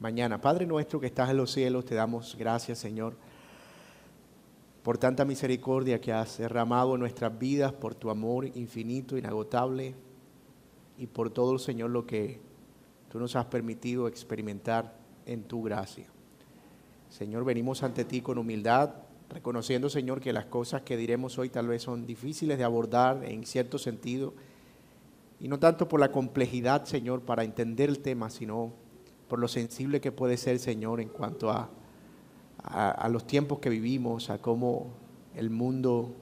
mañana. Padre nuestro que estás en los cielos, te damos gracias, Señor, por tanta misericordia que has derramado en nuestras vidas, por tu amor infinito, inagotable, y por todo, Señor, lo que tú nos has permitido experimentar en tu gracia. Señor, venimos ante ti con humildad, reconociendo, Señor, que las cosas que diremos hoy tal vez son difíciles de abordar en cierto sentido, y no tanto por la complejidad, Señor, para entender el tema, sino por lo sensible que puede ser, Señor, en cuanto a, a, los tiempos que vivimos, a cómo el mundo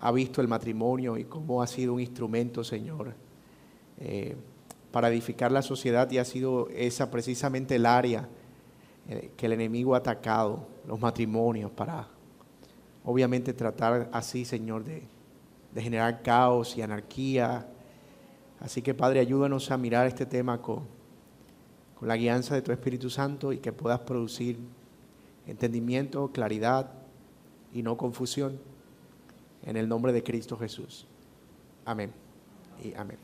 ha visto el matrimonio y cómo ha sido un instrumento, Señor, eh, para edificar la sociedad y ha sido esa precisamente el área eh, que el enemigo ha atacado, los matrimonios, para obviamente tratar así, Señor, de, de generar caos y anarquía. Así que, Padre, ayúdanos a mirar este tema con, con la guianza de tu Espíritu Santo y que puedas producir entendimiento, claridad y no confusión. En el nombre de Cristo Jesús. Amén y amén.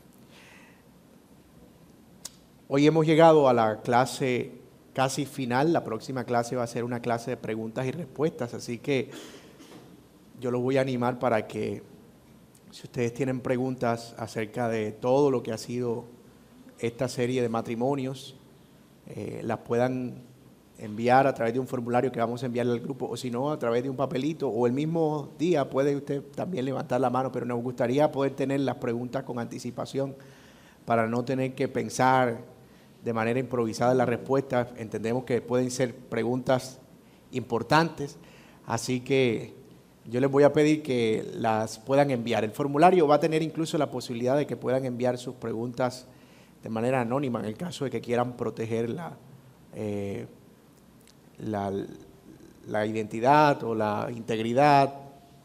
Hoy hemos llegado a la clase casi final. La próxima clase va a ser una clase de preguntas y respuestas, así que yo los voy a animar para que si ustedes tienen preguntas acerca de todo lo que ha sido esta serie de matrimonios, eh, las puedan enviar a través de un formulario que vamos a enviarle al grupo, o si no, a través de un papelito, o el mismo día puede usted también levantar la mano, pero nos gustaría poder tener las preguntas con anticipación para no tener que pensar de manera improvisada las respuestas. Entendemos que pueden ser preguntas importantes, así que yo les voy a pedir que las puedan enviar. El formulario va a tener incluso la posibilidad de que puedan enviar sus preguntas de manera anónima en el caso de que quieran proteger la, eh, la, la identidad o la integridad,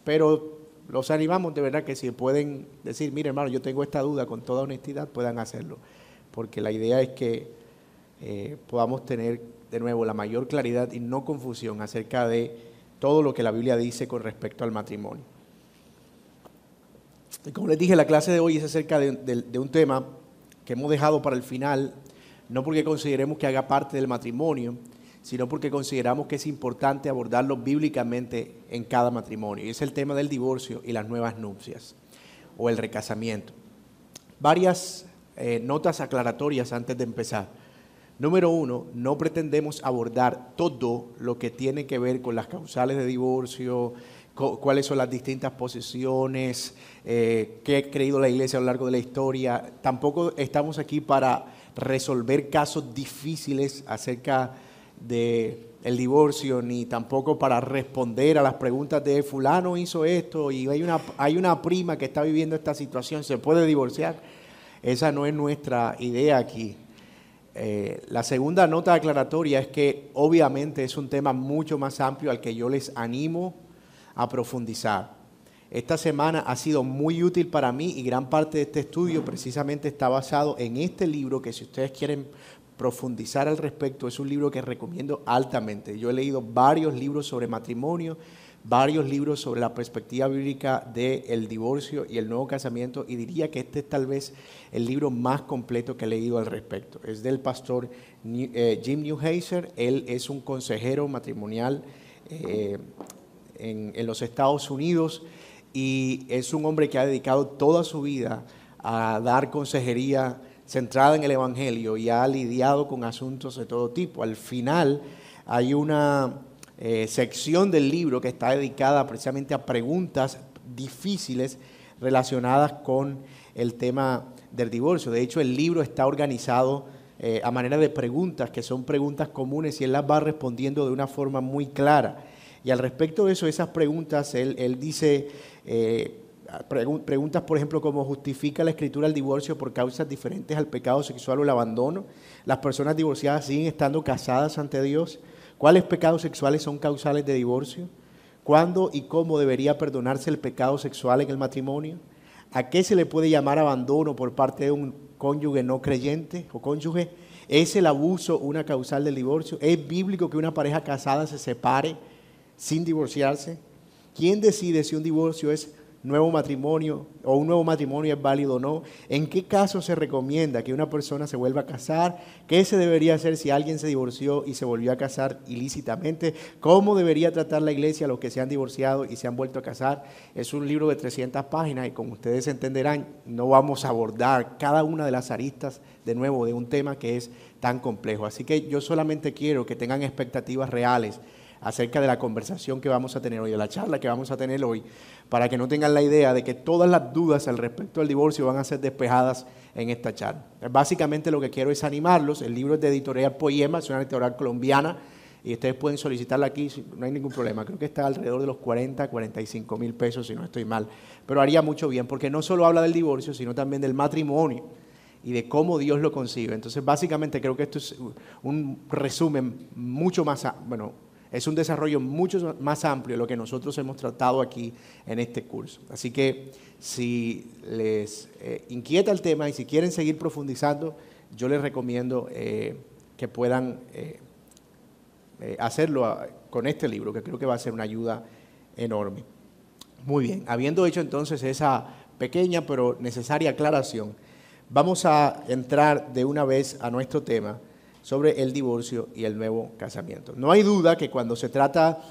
pero los animamos de verdad que si pueden decir, mire hermano, yo tengo esta duda con toda honestidad, puedan hacerlo porque la idea es que eh, podamos tener de nuevo la mayor claridad y no confusión acerca de todo lo que la Biblia dice con respecto al matrimonio. Y como les dije, la clase de hoy es acerca de, un tema que hemos dejado para el final, no porque consideremos que haga parte del matrimonio, sino porque consideramos que es importante abordarlo bíblicamente en cada matrimonio. Y es el tema del divorcio y las nuevas nupcias o el recasamiento. Varias eh, notas aclaratorias antes de empezar. Número uno, no pretendemos abordar todo lo que tiene que ver con las causales de divorcio, cuáles son las distintas posiciones, eh, qué ha creído la iglesia a lo largo de la historia. Tampoco estamos aquí para resolver casos difíciles acerca el divorcio, ni tampoco para responder a las preguntas de fulano hizo esto y hay una, hay una prima que está viviendo esta situación, ¿se puede divorciar? Esa no es nuestra idea aquí. Eh, la segunda nota aclaratoria es que obviamente es un tema mucho más amplio al que yo les animo a profundizar. Esta semana ha sido muy útil para mí y gran parte de este estudio precisamente está basado en este libro que si ustedes quieren profundizar al respecto es un libro que recomiendo altamente. Yo he leído varios libros sobre matrimonio varios libros sobre la perspectiva bíblica del divorcio y el nuevo casamiento y diría que este es tal vez el libro más completo que he leído al respecto. Es del pastor eh, Jim Newheiser, él es un consejero matrimonial eh, en, los Estados Unidos y es un hombre que ha dedicado toda su vida a dar consejería centrada en el Evangelio y ha lidiado con asuntos de todo tipo. Al final hay una eh, sección del libro que está dedicada precisamente a preguntas difíciles relacionadas con el tema del divorcio. De hecho, el libro está organizado eh, a manera de preguntas, que son preguntas comunes y él las va respondiendo de una forma muy clara. Y al respecto de eso, esas preguntas, él, dice, eh, preguntas, por ejemplo, cómo justifica la escritura el divorcio por causas diferentes al pecado sexual o el abandono. Las personas divorciadas siguen estando casadas ante Dios. ¿Cuáles pecados sexuales son causales de divorcio? ¿Cuándo y cómo debería perdonarse el pecado sexual en el matrimonio? ¿A qué se le puede llamar abandono por parte de un cónyuge no creyente o cónyuge? ¿Es el abuso una causal del divorcio? ¿Es bíblico que una pareja casada se separe sin divorciarse? ¿Quién decide si un divorcio es nuevo matrimonio o un nuevo matrimonio es válido o no, en qué caso se recomienda que una persona se vuelva a casar, qué se debería hacer si alguien se divorció y se volvió a casar ilícitamente, cómo debería tratar la iglesia a los que se han divorciado y se han vuelto a casar. Es un libro de 300 páginas y como ustedes entenderán, no vamos a abordar cada una de las aristas de nuevo de un tema que es tan complejo. Así que yo solamente quiero que tengan expectativas reales acerca de la conversación que vamos a tener hoy, de la charla que vamos a tener hoy, para que no tengan la idea de que todas las dudas al respecto del divorcio van a ser despejadas en esta charla. Básicamente lo que quiero es animarlos. El libro es de editorial Poema, es una editorial colombiana y ustedes pueden solicitarla aquí, no hay ningún problema. Creo que está alrededor de los 40, 45 mil pesos, si no estoy mal. Pero haría mucho bien, porque no solo habla del divorcio, sino también del matrimonio y de cómo Dios lo concibe. Entonces, básicamente creo que esto es un resumen mucho más, bueno, es un desarrollo mucho más amplio de lo que nosotros hemos tratado aquí en este curso. Así que si les eh, inquieta el tema y si quieren seguir profundizando, yo les recomiendo eh, que puedan eh, hacerlo ah, con este libro, que creo que va a ser una ayuda enorme. Muy bien, habiendo hecho entonces esa pequeña pero necesaria aclaración, vamos a entrar de una vez a nuestro tema sobre el divorcio y el nuevo casamiento. No hay duda que cuando se trata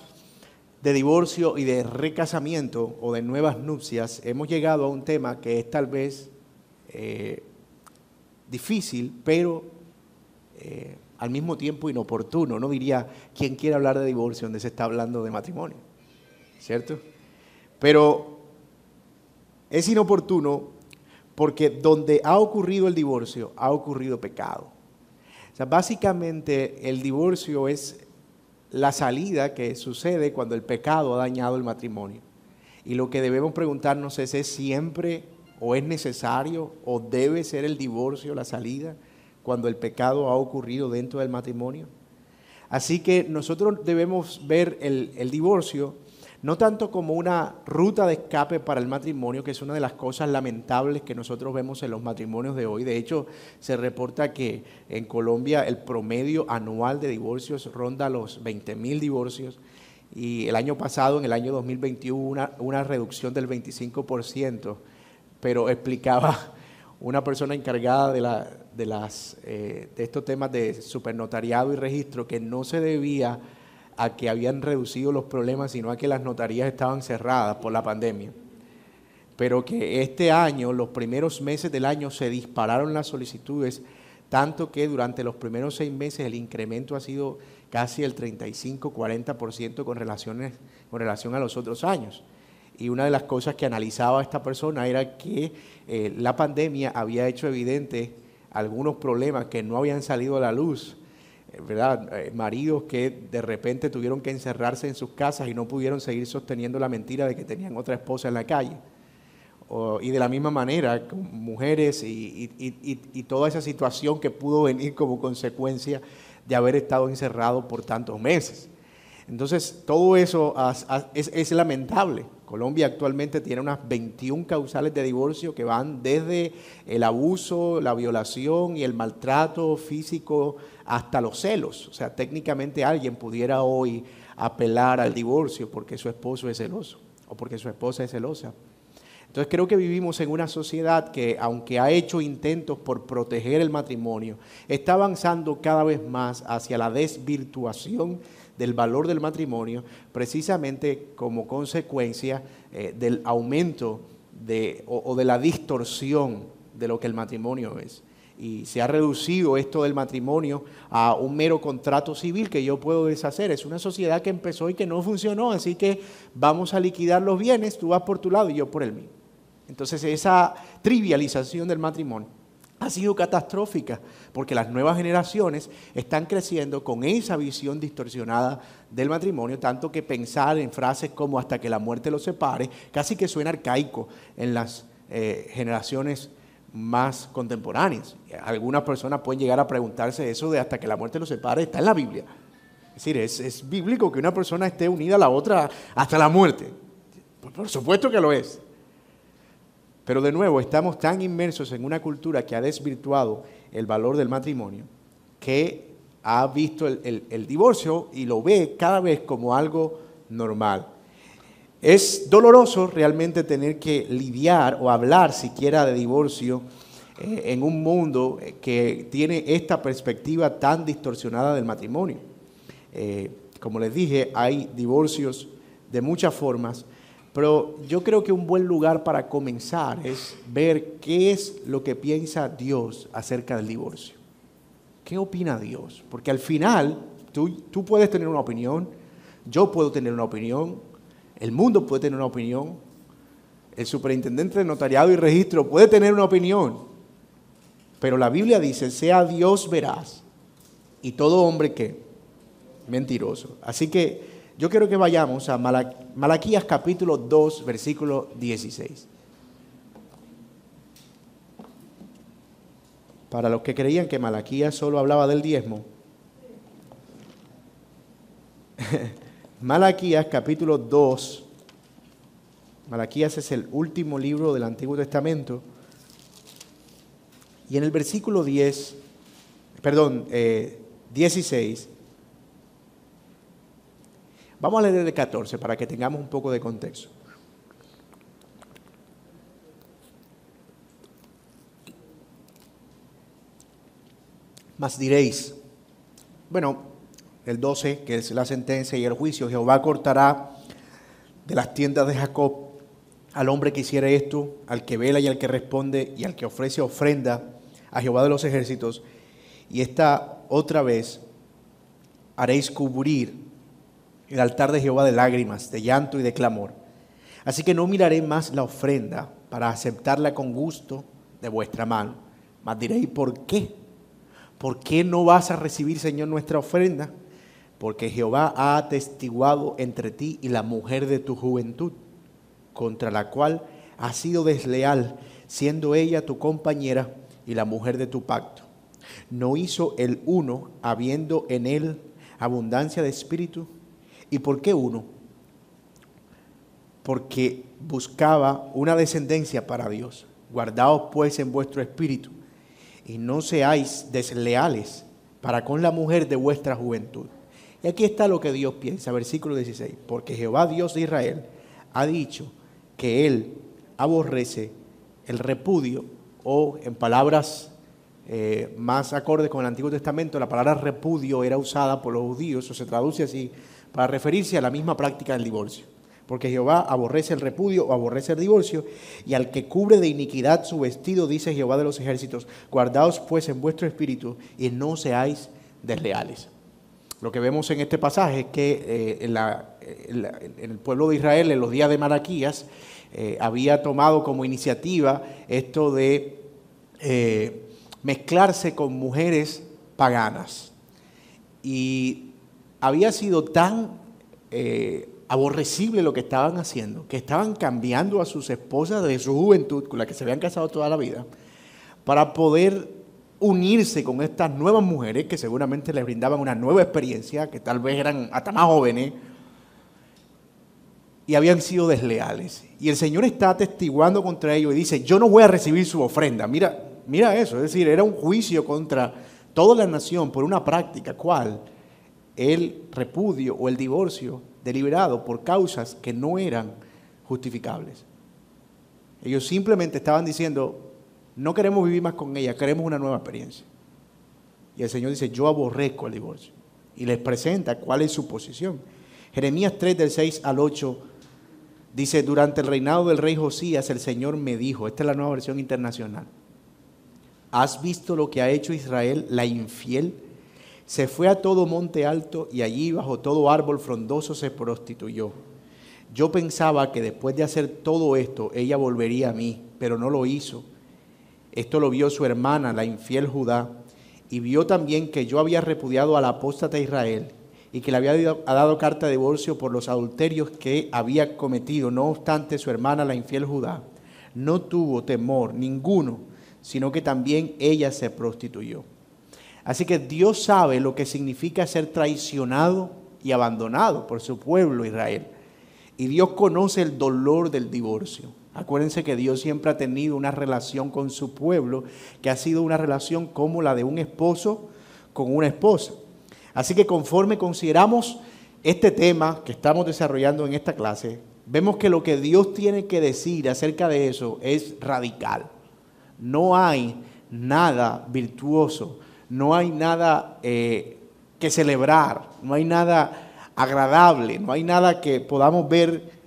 de divorcio y de recasamiento o de nuevas nupcias, hemos llegado a un tema que es tal vez eh, difícil, pero eh, al mismo tiempo inoportuno. No diría quién quiere hablar de divorcio donde se está hablando de matrimonio, ¿cierto? Pero es inoportuno porque donde ha ocurrido el divorcio, ha ocurrido pecado básicamente el divorcio es la salida que sucede cuando el pecado ha dañado el matrimonio. Y lo que debemos preguntarnos es, ¿es siempre o es necesario o debe ser el divorcio la salida cuando el pecado ha ocurrido dentro del matrimonio? Así que nosotros debemos ver el, el divorcio no tanto como una ruta de escape para el matrimonio, que es una de las cosas lamentables que nosotros vemos en los matrimonios de hoy. De hecho, se reporta que en Colombia el promedio anual de divorcios ronda los 20 mil divorcios y el año pasado, en el año 2021, una, una reducción del 25%, pero explicaba una persona encargada de, la, de, las, eh, de estos temas de supernotariado y registro que no se debía a que habían reducido los problemas, sino a que las notarías estaban cerradas por la pandemia. Pero que este año, los primeros meses del año, se dispararon las solicitudes, tanto que durante los primeros seis meses el incremento ha sido casi el 35-40% con, con relación a los otros años. Y una de las cosas que analizaba esta persona era que eh, la pandemia había hecho evidente algunos problemas que no habían salido a la luz ¿verdad? Eh, maridos que de repente tuvieron que encerrarse en sus casas y no pudieron seguir sosteniendo la mentira de que tenían otra esposa en la calle. y de la misma manera, mujeres y, toda esa situación que pudo venir como consecuencia de haber estado encerrado por tantos meses. Entonces, todo eso es, es lamentable. Colombia actualmente tiene unas 21 causales de divorcio que van desde el abuso, la violación y el maltrato físico hasta los celos. O sea, técnicamente alguien pudiera hoy apelar al divorcio porque su esposo es celoso o porque su esposa es celosa. Entonces creo que vivimos en una sociedad que, aunque ha hecho intentos por proteger el matrimonio, está avanzando cada vez más hacia la desvirtuación del valor del matrimonio, precisamente como consecuencia eh, del aumento de, o de la distorsión de lo que el matrimonio es y se ha reducido esto del matrimonio a un mero contrato civil que yo puedo deshacer. Es una sociedad que empezó y que no funcionó, así que vamos a liquidar los bienes, tú vas por tu lado y yo por el mío. Entonces esa trivialización del matrimonio ha sido catastrófica porque las nuevas generaciones están creciendo con esa visión distorsionada del matrimonio, tanto que pensar en frases como hasta que la muerte los separe, casi que suena arcaico en las eh, generaciones más contemporáneas. Algunas personas pueden llegar a preguntarse eso de hasta que la muerte los separe, está en la Biblia. Es decir, es, bíblico que una persona esté unida a la otra hasta la muerte. Por, supuesto que lo es. Pero de nuevo, estamos tan inmersos en una cultura que ha desvirtuado el valor del matrimonio, que ha visto el divorcio y lo ve cada vez como algo normal. Es doloroso realmente tener que lidiar o hablar siquiera de divorcio eh, en un mundo que tiene esta perspectiva tan distorsionada del matrimonio. Eh, como les dije, hay divorcios de muchas formas, pero yo creo que un buen lugar para comenzar es ver qué es lo que piensa Dios acerca del divorcio. ¿Qué opina Dios? Porque al final tú puedes tener una opinión, yo puedo tener una opinión, el mundo puede tener una opinión. El superintendente de notariado y registro puede tener una opinión. Pero la Biblia dice, sea Dios veraz y todo hombre que mentiroso. Así que yo quiero que vayamos a Malaquías capítulo 2, versículo 16. Para los que creían que Malaquías solo hablaba del diezmo, Malaquías capítulo 2. Malaquías es el último libro del Antiguo Testamento. Y en el versículo 10, perdón, 16, eh, vamos a leer el 14 para que tengamos un poco de contexto. Mas diréis, bueno, el 12, que es la sentencia y el juicio, Jehová cortará de las tiendas de Jacob al hombre que hiciera esto, al que vela y al que responde y al que ofrece ofrenda a Jehová de los ejércitos. Y esta otra vez haréis cubrir el altar de Jehová de lágrimas, de llanto y de clamor. Así que no miraré más la ofrenda para aceptarla con gusto de vuestra mano. Mas diréis, ¿por qué? ¿Por qué no vas a recibir, Señor, nuestra ofrenda? Porque Jehová ha atestiguado entre ti y la mujer de tu juventud, contra la cual has sido desleal, siendo ella tu compañera y la mujer de tu pacto. ¿No hizo el uno, habiendo en él abundancia de espíritu? ¿Y por qué uno? Porque buscaba una descendencia para Dios. Guardaos pues en vuestro espíritu y no seáis desleales para con la mujer de vuestra juventud y aquí está lo que Dios piensa, versículo 16. Porque Jehová Dios de Israel ha dicho que Él aborrece el repudio, o en palabras eh, más acordes con el Antiguo Testamento, la palabra repudio era usada por los judíos, o se traduce así, para referirse a la misma práctica del divorcio. Porque Jehová aborrece el repudio o aborrece el divorcio, y al que cubre de iniquidad su vestido, dice Jehová de los ejércitos, guardaos pues en vuestro espíritu y no seáis desleales. Lo que vemos en este pasaje es que eh, en, el pueblo de Israel, en los días de Maraquías, eh, había tomado como iniciativa esto de eh, mezclarse con mujeres paganas. Y había sido tan aborrecible lo que estaban haciendo, que estaban cambiando a sus esposas de su juventud, con las que se habían casado toda la vida, para poder unirse con estas nuevas mujeres que seguramente les brindaban una nueva experiencia, que tal vez eran hasta más jóvenes, y habían sido desleales. Y el Señor está atestiguando contra ellos y dice, yo no voy a recibir su ofrenda. Mira, mira eso, es decir, era un juicio contra toda la nación por una práctica, ¿cuál? El repudio o el divorcio deliberado por causas que no eran justificables. Ellos simplemente estaban diciendo, no queremos vivir más con ella, queremos una nueva experiencia. Y el Señor dice, yo aborrezco el divorcio. Y les presenta cuál es su posición. Jeremías 3 del 6 al 8 dice, durante el reinado del rey Josías el Señor me dijo, esta es la nueva versión internacional, ¿has visto lo que ha hecho Israel, la infiel? Se fue a todo monte alto y allí bajo todo árbol frondoso se prostituyó. Yo pensaba que después de hacer todo esto ella volvería a mí, pero no lo hizo esto lo vio su hermana, la infiel Judá, y vio también que yo había repudiado al apóstata Israel y que le había dado carta de divorcio por los adulterios que había cometido. No obstante, su hermana, la infiel Judá, no tuvo temor ninguno, sino que también ella se prostituyó. Así que Dios sabe lo que significa ser traicionado y abandonado por su pueblo Israel. Y Dios conoce el dolor del divorcio. Acuérdense que Dios siempre ha tenido una relación con su pueblo, que ha sido una relación como la de un esposo con una esposa. Así que conforme consideramos este tema que estamos desarrollando en esta clase, vemos que lo que Dios tiene que decir acerca de eso es radical. No hay nada virtuoso, no hay nada eh, que celebrar, no hay nada agradable, no hay nada que podamos ver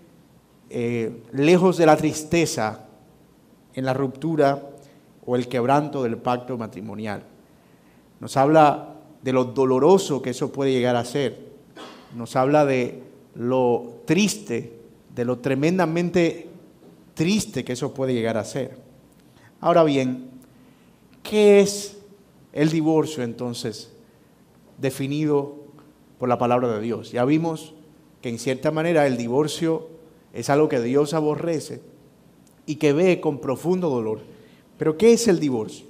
eh, lejos de la tristeza en la ruptura o el quebranto del pacto matrimonial. Nos habla de lo doloroso que eso puede llegar a ser. Nos habla de lo triste, de lo tremendamente triste que eso puede llegar a ser. Ahora bien, ¿qué es el divorcio entonces definido por la palabra de Dios? Ya vimos que en cierta manera el divorcio es algo que Dios aborrece y que ve con profundo dolor. Pero ¿qué es el divorcio?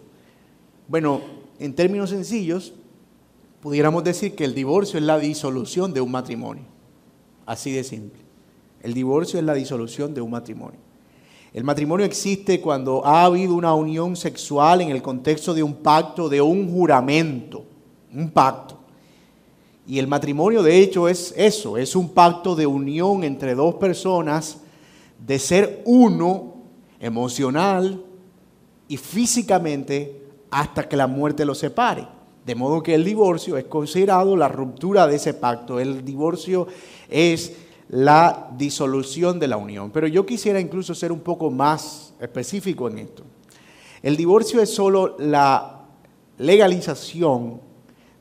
Bueno, en términos sencillos, pudiéramos decir que el divorcio es la disolución de un matrimonio. Así de simple. El divorcio es la disolución de un matrimonio. El matrimonio existe cuando ha habido una unión sexual en el contexto de un pacto, de un juramento, un pacto. Y el matrimonio de hecho es eso, es un pacto de unión entre dos personas, de ser uno emocional y físicamente hasta que la muerte los separe. De modo que el divorcio es considerado la ruptura de ese pacto. El divorcio es la disolución de la unión. Pero yo quisiera incluso ser un poco más específico en esto. El divorcio es solo la legalización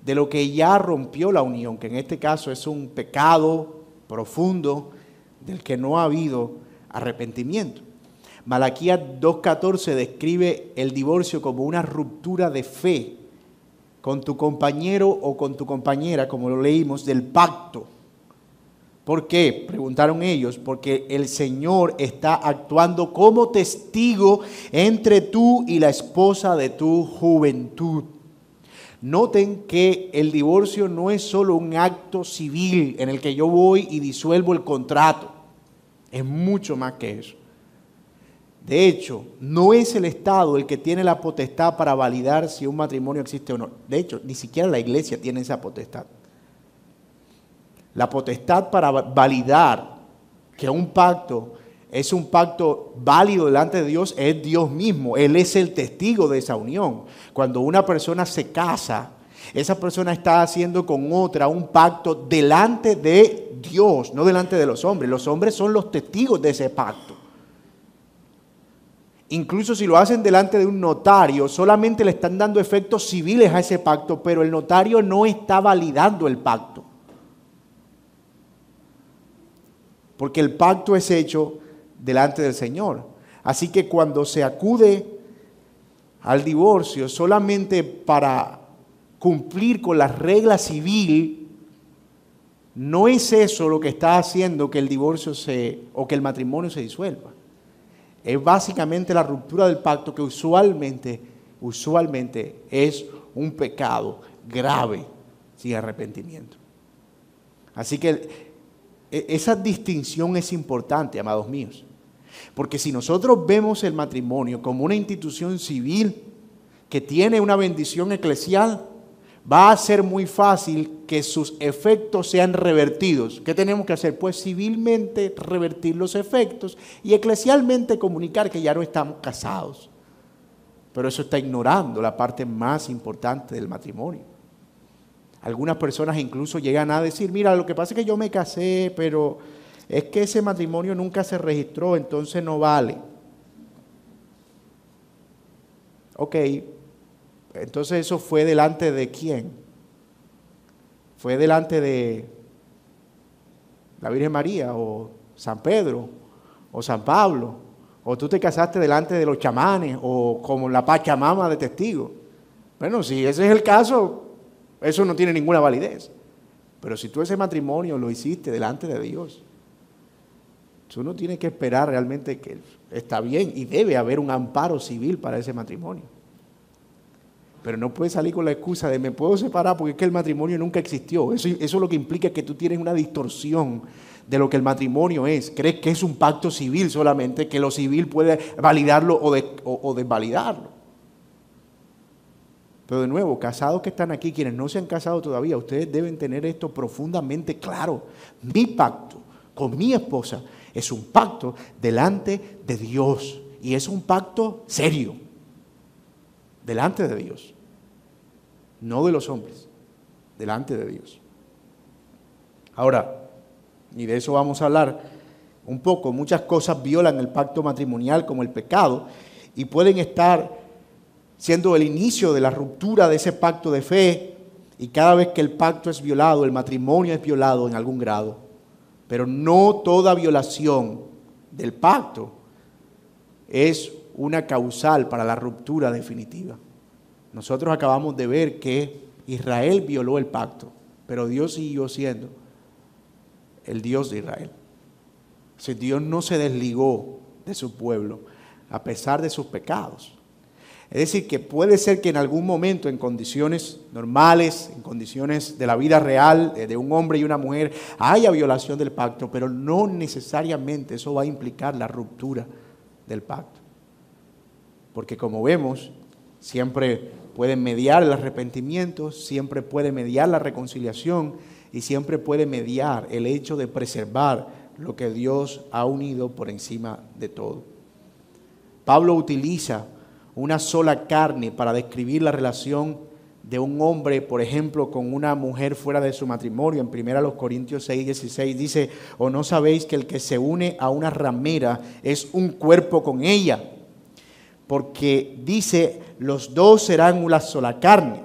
de lo que ya rompió la unión, que en este caso es un pecado profundo del que no ha habido arrepentimiento. Malaquías 2.14 describe el divorcio como una ruptura de fe con tu compañero o con tu compañera, como lo leímos, del pacto. ¿Por qué? Preguntaron ellos, porque el Señor está actuando como testigo entre tú y la esposa de tu juventud. Noten que el divorcio no es solo un acto civil en el que yo voy y disuelvo el contrato. Es mucho más que eso. De hecho, no es el Estado el que tiene la potestad para validar si un matrimonio existe o no. De hecho, ni siquiera la iglesia tiene esa potestad. La potestad para validar que un pacto es un pacto válido delante de Dios es Dios mismo. Él es el testigo de esa unión. Cuando una persona se casa, esa persona está haciendo con otra un pacto delante de Dios, no delante de los hombres. Los hombres son los testigos de ese pacto. Incluso si lo hacen delante de un notario, solamente le están dando efectos civiles a ese pacto, pero el notario no está validando el pacto. Porque el pacto es hecho delante del Señor. Así que cuando se acude al divorcio solamente para cumplir con la regla civil, no es eso lo que está haciendo que el divorcio se o que el matrimonio se disuelva es básicamente la ruptura del pacto que usualmente, usualmente es un pecado grave sin arrepentimiento. Así que e, esa distinción es importante, amados míos. Porque si nosotros vemos el matrimonio como una institución civil que tiene una bendición eclesial, va a ser muy fácil que sus efectos sean revertidos. ¿Qué tenemos que hacer? Pues civilmente revertir los efectos y eclesialmente comunicar que ya no estamos casados. Pero eso está ignorando la parte más importante del matrimonio. Algunas personas incluso llegan a decir, mira, lo que pasa es que yo me casé, pero es que ese matrimonio nunca se registró, entonces no vale. Ok, entonces eso fue delante de quién? Fue delante de la Virgen María o San Pedro o San Pablo. O tú te casaste delante de los chamanes o como la Pachamama de testigo. Bueno, si ese es el caso, eso no tiene ninguna validez. Pero si tú ese matrimonio lo hiciste delante de Dios, tú no tienes que esperar realmente que está bien y debe haber un amparo civil para ese matrimonio. Pero no puedes salir con la excusa de me puedo separar porque es que el matrimonio nunca existió. Eso, eso lo que implica que tú tienes una distorsión de lo que el matrimonio es. Crees que es un pacto civil solamente, que lo civil puede validarlo o, o desvalidarlo. Pero de nuevo, casados que están aquí, quienes no se han casado todavía, ustedes deben tener esto profundamente claro. Mi pacto con mi esposa Es un pacto delante de Dios. Y es un pacto serio. Delante de Dios. No de los hombres. Delante de Dios. Ahora, y de eso vamos a hablar un poco, muchas cosas violan el pacto matrimonial como el pecado y pueden estar siendo el inicio de la ruptura de ese pacto de fe y cada vez que el pacto es violado, el matrimonio es violado en algún grado. Pero no toda violación del pacto es una causal para la ruptura definitiva. Nosotros acabamos de ver que Israel violó el pacto, pero Dios siguió siendo el Dios de Israel. Si Dios no se desligó de su pueblo a pesar de sus pecados. Es decir, que puede ser que en algún momento, en condiciones normales, en condiciones de la vida real, de un hombre y una mujer, haya violación del pacto, pero no necesariamente eso va a implicar la ruptura del pacto. Porque como vemos, siempre puede mediar el arrepentimiento, siempre puede mediar la reconciliación y siempre puede mediar el hecho de preservar lo que Dios ha unido por encima de todo. Pablo utiliza una sola carne para describir la relación de un hombre, por ejemplo, con una mujer fuera de su matrimonio. En 1 Corintios 6, 16 dice, o no sabéis que el que se une a una ramera es un cuerpo con ella, porque dice, los dos serán una sola carne.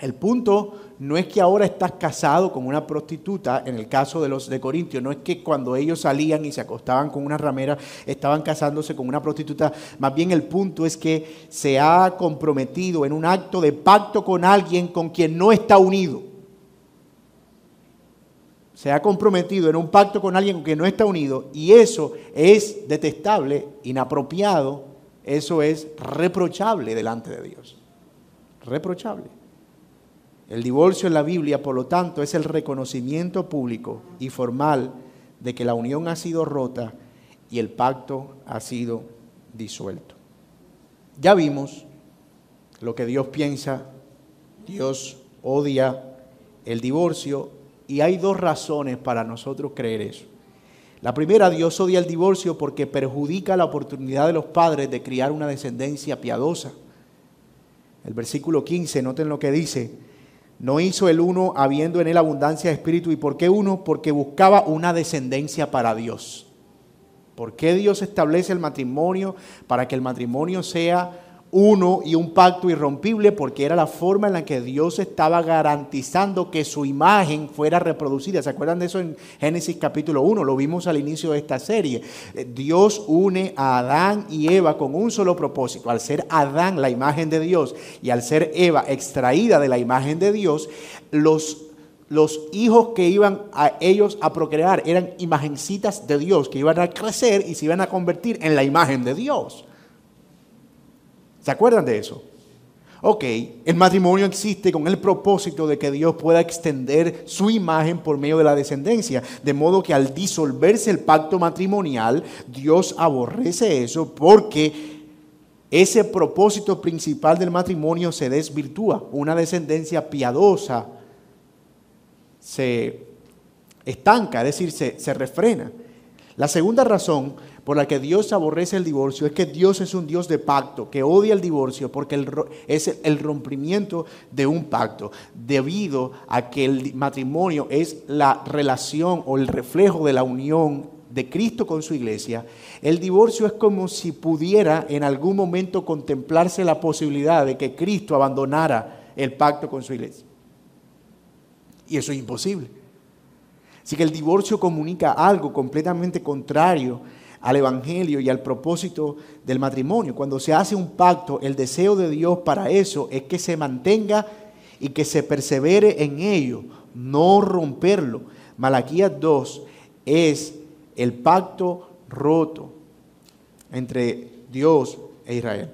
El punto no es que ahora estás casado con una prostituta, en el caso de los de Corintios, no es que cuando ellos salían y se acostaban con una ramera estaban casándose con una prostituta, más bien el punto es que se ha comprometido en un acto de pacto con alguien con quien no está unido. Se ha comprometido en un pacto con alguien con quien no está unido y eso es detestable, inapropiado, eso es reprochable delante de Dios. Reprochable. El divorcio en la Biblia, por lo tanto, es el reconocimiento público y formal de que la unión ha sido rota y el pacto ha sido disuelto. Ya vimos lo que Dios piensa, Dios odia el divorcio y hay dos razones para nosotros creer eso. La primera, Dios odia el divorcio porque perjudica la oportunidad de los padres de criar una descendencia piadosa. El versículo 15, noten lo que dice, no hizo el uno habiendo en él abundancia de espíritu. ¿Y por qué uno? Porque buscaba una descendencia para Dios. ¿Por qué Dios establece el matrimonio? Para que el matrimonio sea uno y un pacto irrompible porque era la forma en la que Dios estaba garantizando que su imagen fuera reproducida. ¿Se acuerdan de eso en Génesis capítulo 1? Lo vimos al inicio de esta serie. Eh, Dios une a Adán y Eva con un solo propósito. Al ser Adán la imagen de Dios y al ser Eva extraída de la imagen de Dios, los los hijos que iban a ellos a procrear eran imagencitas de Dios, que iban a crecer y se iban a convertir en la imagen de Dios. ¿Se acuerdan de eso? Ok, el matrimonio existe con el propósito de que Dios pueda extender su imagen por medio de la descendencia. De modo que al disolverse el pacto matrimonial, Dios aborrece eso porque ese propósito principal del matrimonio se desvirtúa. Una descendencia piadosa se estanca, es decir, se, se refrena. La segunda razón por la que Dios aborrece el divorcio es que Dios es un Dios de pacto, que odia el divorcio porque es el rompimiento de un pacto, debido a que el matrimonio es la relación o el reflejo de la unión de Cristo con su iglesia, el divorcio es como si pudiera en algún momento contemplarse la posibilidad de que Cristo abandonara el pacto con su iglesia. Y eso es imposible. Así que el divorcio comunica algo completamente contrario al Evangelio y al propósito del matrimonio. Cuando se hace un pacto, el deseo de Dios para eso es que se mantenga y que se persevere en ello, no romperlo. Malaquías 2 es el pacto roto entre Dios e Israel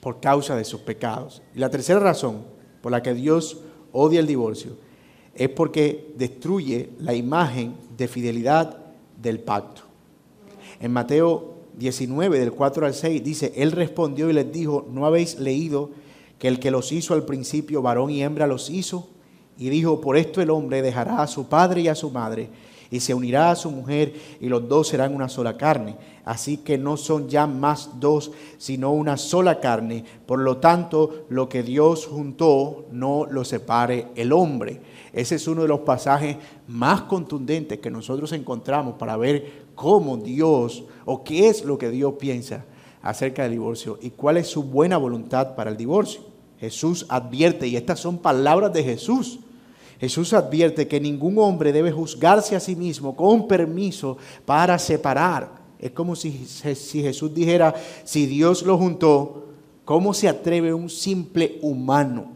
por causa de sus pecados. Y la tercera razón por la que Dios odia el divorcio es porque destruye la imagen de fidelidad del pacto. En Mateo 19, del 4 al 6, dice, Él respondió y les dijo, ¿no habéis leído que el que los hizo al principio, varón y hembra, los hizo? Y dijo, por esto el hombre dejará a su padre y a su madre y se unirá a su mujer y los dos serán una sola carne. Así que no son ya más dos, sino una sola carne. Por lo tanto, lo que Dios juntó, no lo separe el hombre. Ese es uno de los pasajes más contundentes que nosotros encontramos para ver cómo Dios o qué es lo que Dios piensa acerca del divorcio y cuál es su buena voluntad para el divorcio. Jesús advierte, y estas son palabras de Jesús, Jesús advierte que ningún hombre debe juzgarse a sí mismo con permiso para separar. Es como si, si Jesús dijera, si Dios lo juntó, ¿cómo se atreve un simple humano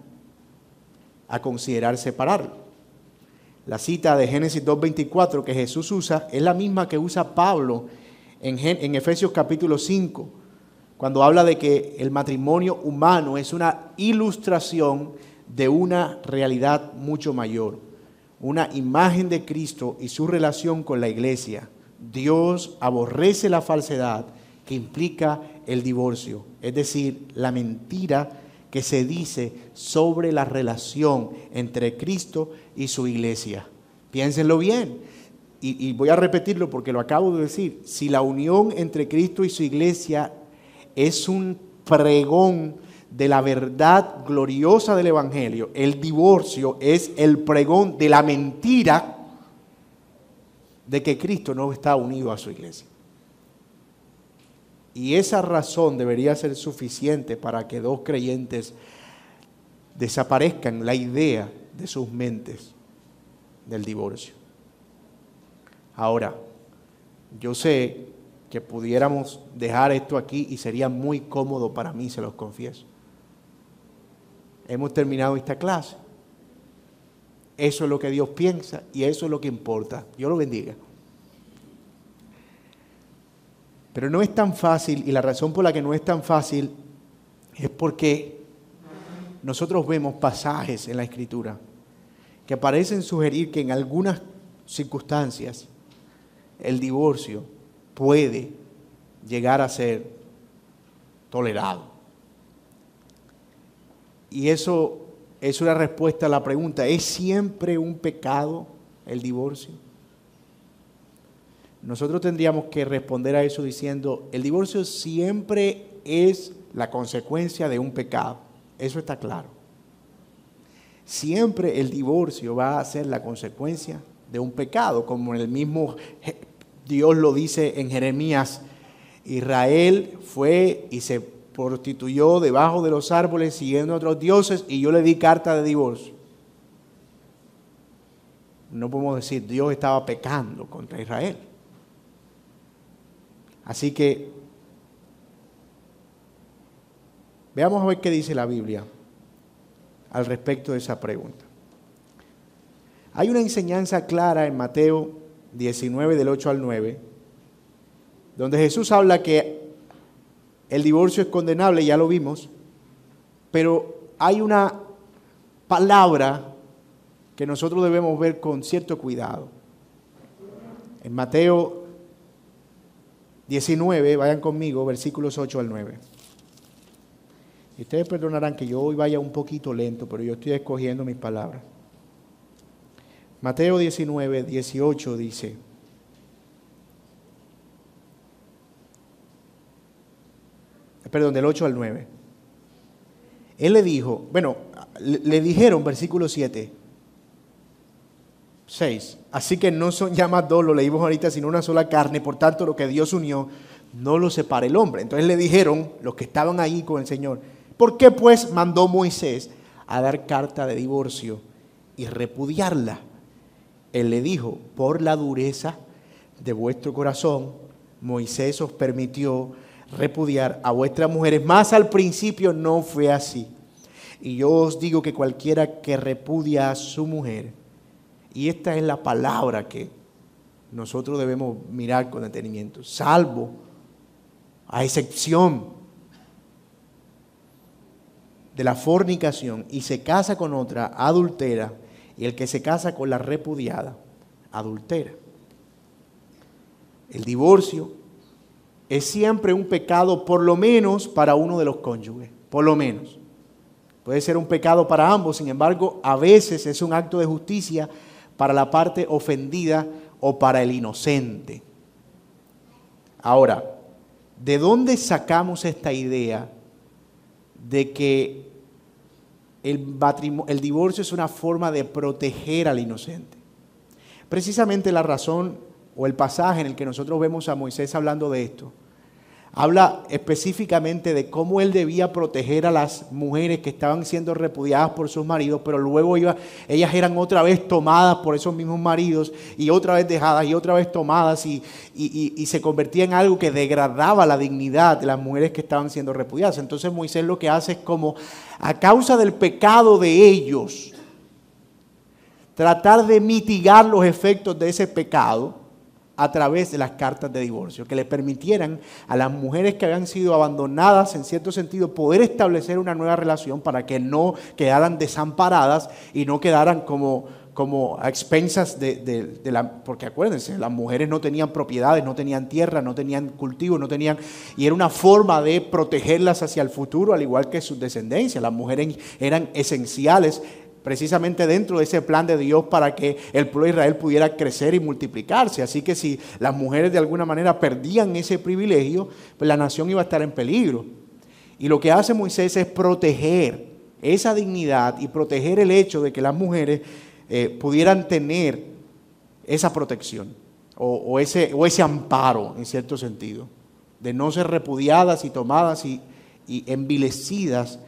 a considerar separarlo? La cita de Génesis 2.24 que Jesús usa es la misma que usa Pablo en, en Efesios capítulo 5, cuando habla de que el matrimonio humano es una ilustración de una realidad mucho mayor, una imagen de Cristo y su relación con la iglesia. Dios aborrece la falsedad que implica el divorcio, es decir, la mentira que se dice sobre la relación entre Cristo y su iglesia. Piénsenlo bien. Y, y, voy a repetirlo porque lo acabo de decir. Si la unión entre Cristo y su iglesia es un pregón de la verdad gloriosa del Evangelio, el divorcio es el pregón de la mentira de que Cristo no está unido a su iglesia. Y esa razón debería ser suficiente para que dos creyentes desaparezcan la idea de sus mentes del divorcio. Ahora, yo sé que pudiéramos dejar esto aquí y sería muy cómodo para mí, se los confieso hemos terminado esta clase. Eso es lo que Dios piensa y eso es lo que importa. Dios lo bendiga. Pero no es tan fácil y la razón por la que no es tan fácil es porque nosotros vemos pasajes en la escritura que parecen sugerir que en algunas circunstancias el divorcio puede llegar a ser tolerado. Y eso es una respuesta a la pregunta, ¿es siempre un pecado el divorcio? Nosotros tendríamos que responder a eso diciendo, el divorcio siempre es la consecuencia de un pecado. Eso está claro. Siempre el divorcio va a ser la consecuencia de un pecado, como el mismo Dios lo dice en Jeremías. Israel fue y se prostituyó debajo de los árboles siguiendo a otros dioses y yo le di carta de divorcio. No podemos decir Dios estaba pecando contra Israel. Así que veamos a ver qué dice la Biblia al respecto de esa pregunta. Hay una enseñanza clara en Mateo 19 del 8 al 9, donde Jesús habla que el divorcio es condenable, ya lo vimos, pero hay una palabra que nosotros debemos ver con cierto cuidado. En Mateo 19, vayan conmigo, versículos 8 al 9. Y ustedes perdonarán que yo hoy vaya un poquito lento, pero yo estoy escogiendo mis palabras. Mateo 19, 18 dice, perdón, del 8 al 9. Él le dijo, bueno, le, dijeron, versículo 7, 6, así que no son ya más dos, lo leímos ahorita, sino una sola carne, por tanto lo que Dios unió, no lo separa el hombre. Entonces le dijeron, los que estaban ahí con el Señor, ¿por qué pues mandó Moisés a dar carta de divorcio y repudiarla? Él le dijo, por la dureza de vuestro corazón, Moisés os permitió repudiar a vuestras mujeres, más al principio no fue así. Y yo os digo que cualquiera que repudia a su mujer, y esta es la palabra que nosotros debemos mirar con detenimiento, salvo, a excepción de la fornicación, y se casa con otra, adultera, y el que se casa con la repudiada, adultera. El divorcio es siempre un pecado, por lo menos para uno de los cónyuges, por lo menos. Puede ser un pecado para ambos, sin embargo, a veces es un acto de justicia para la parte ofendida o para el inocente. Ahora, ¿de dónde sacamos esta idea de que el, el, divorcio es una forma de proteger al inocente? Precisamente la razón o el pasaje en el que nosotros vemos a Moisés hablando de esto habla específicamente de cómo él debía proteger a las mujeres que estaban siendo repudiadas por sus maridos, pero luego iba, ellas eran otra vez tomadas por esos mismos maridos y otra vez dejadas y otra vez tomadas y, y se convertía en algo que degradaba la dignidad de las mujeres que estaban siendo repudiadas. Entonces Moisés lo que hace es como a causa del pecado de ellos, tratar de mitigar los efectos de ese pecado a través de las cartas de divorcio, que le permitieran a las mujeres que habían sido abandonadas en cierto sentido poder establecer una nueva relación para que no quedaran desamparadas y no quedaran como, como a expensas de, la... Porque acuérdense, las mujeres no tenían propiedades, no tenían tierra, no tenían cultivo, no tenían... Y era una forma de protegerlas hacia el futuro, al igual que sus descendencias. Las mujeres eran esenciales precisamente dentro de ese plan de Dios para que el pueblo de Israel pudiera crecer y multiplicarse. Así que si las mujeres de alguna manera perdían ese privilegio, pues la nación iba a estar en peligro. Y lo que hace Moisés es proteger esa dignidad y proteger el hecho de que las mujeres eh, pudieran tener esa protección o, ese, o, ese, amparo en cierto sentido, de no ser repudiadas y tomadas y envilecidas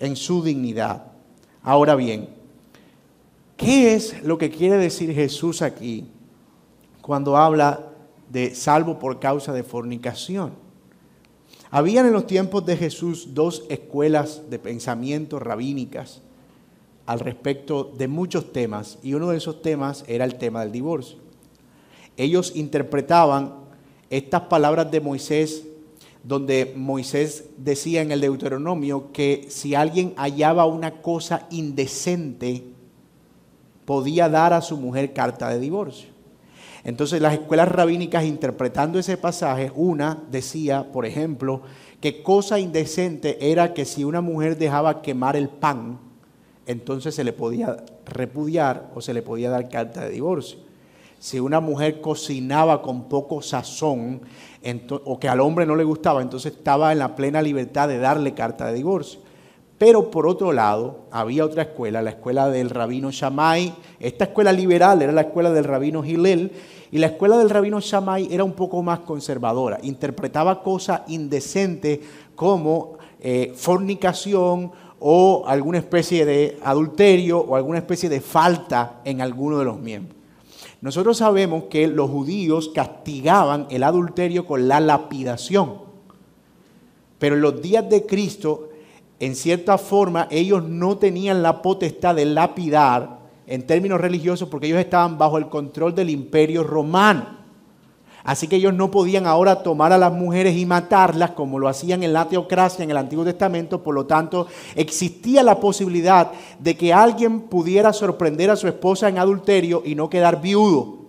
en su dignidad. Ahora bien, ¿qué es lo que quiere decir Jesús aquí cuando habla de salvo por causa de fornicación? Habían en los tiempos de Jesús dos escuelas de pensamiento rabínicas al respecto de muchos temas y uno de esos temas era el tema del divorcio. Ellos interpretaban estas palabras de Moisés donde Moisés decía en el Deuteronomio que si alguien hallaba una cosa indecente, podía dar a su mujer carta de divorcio. Entonces las escuelas rabínicas interpretando ese pasaje, una decía, por ejemplo, que cosa indecente era que si una mujer dejaba quemar el pan, entonces se le podía repudiar o se le podía dar carta de divorcio. Si una mujer cocinaba con poco sazón, o que al hombre no le gustaba, entonces estaba en la plena libertad de darle carta de divorcio. Pero por otro lado, había otra escuela, la escuela del rabino Shammai. Esta escuela liberal era la escuela del rabino Hillel. Y la escuela del rabino Shammai era un poco más conservadora. Interpretaba cosas indecentes como eh, fornicación o alguna especie de adulterio o alguna especie de falta en alguno de los miembros. Nosotros sabemos que los judíos castigaban el adulterio con la lapidación. Pero en los días de Cristo, en cierta forma, ellos no tenían la potestad de lapidar en términos religiosos porque ellos estaban bajo el control del imperio romano. Así que ellos no podían ahora tomar a las mujeres y matarlas como lo hacían en la teocracia en el Antiguo Testamento. Por lo tanto, existía la posibilidad de que alguien pudiera sorprender a su esposa en adulterio y no quedar viudo.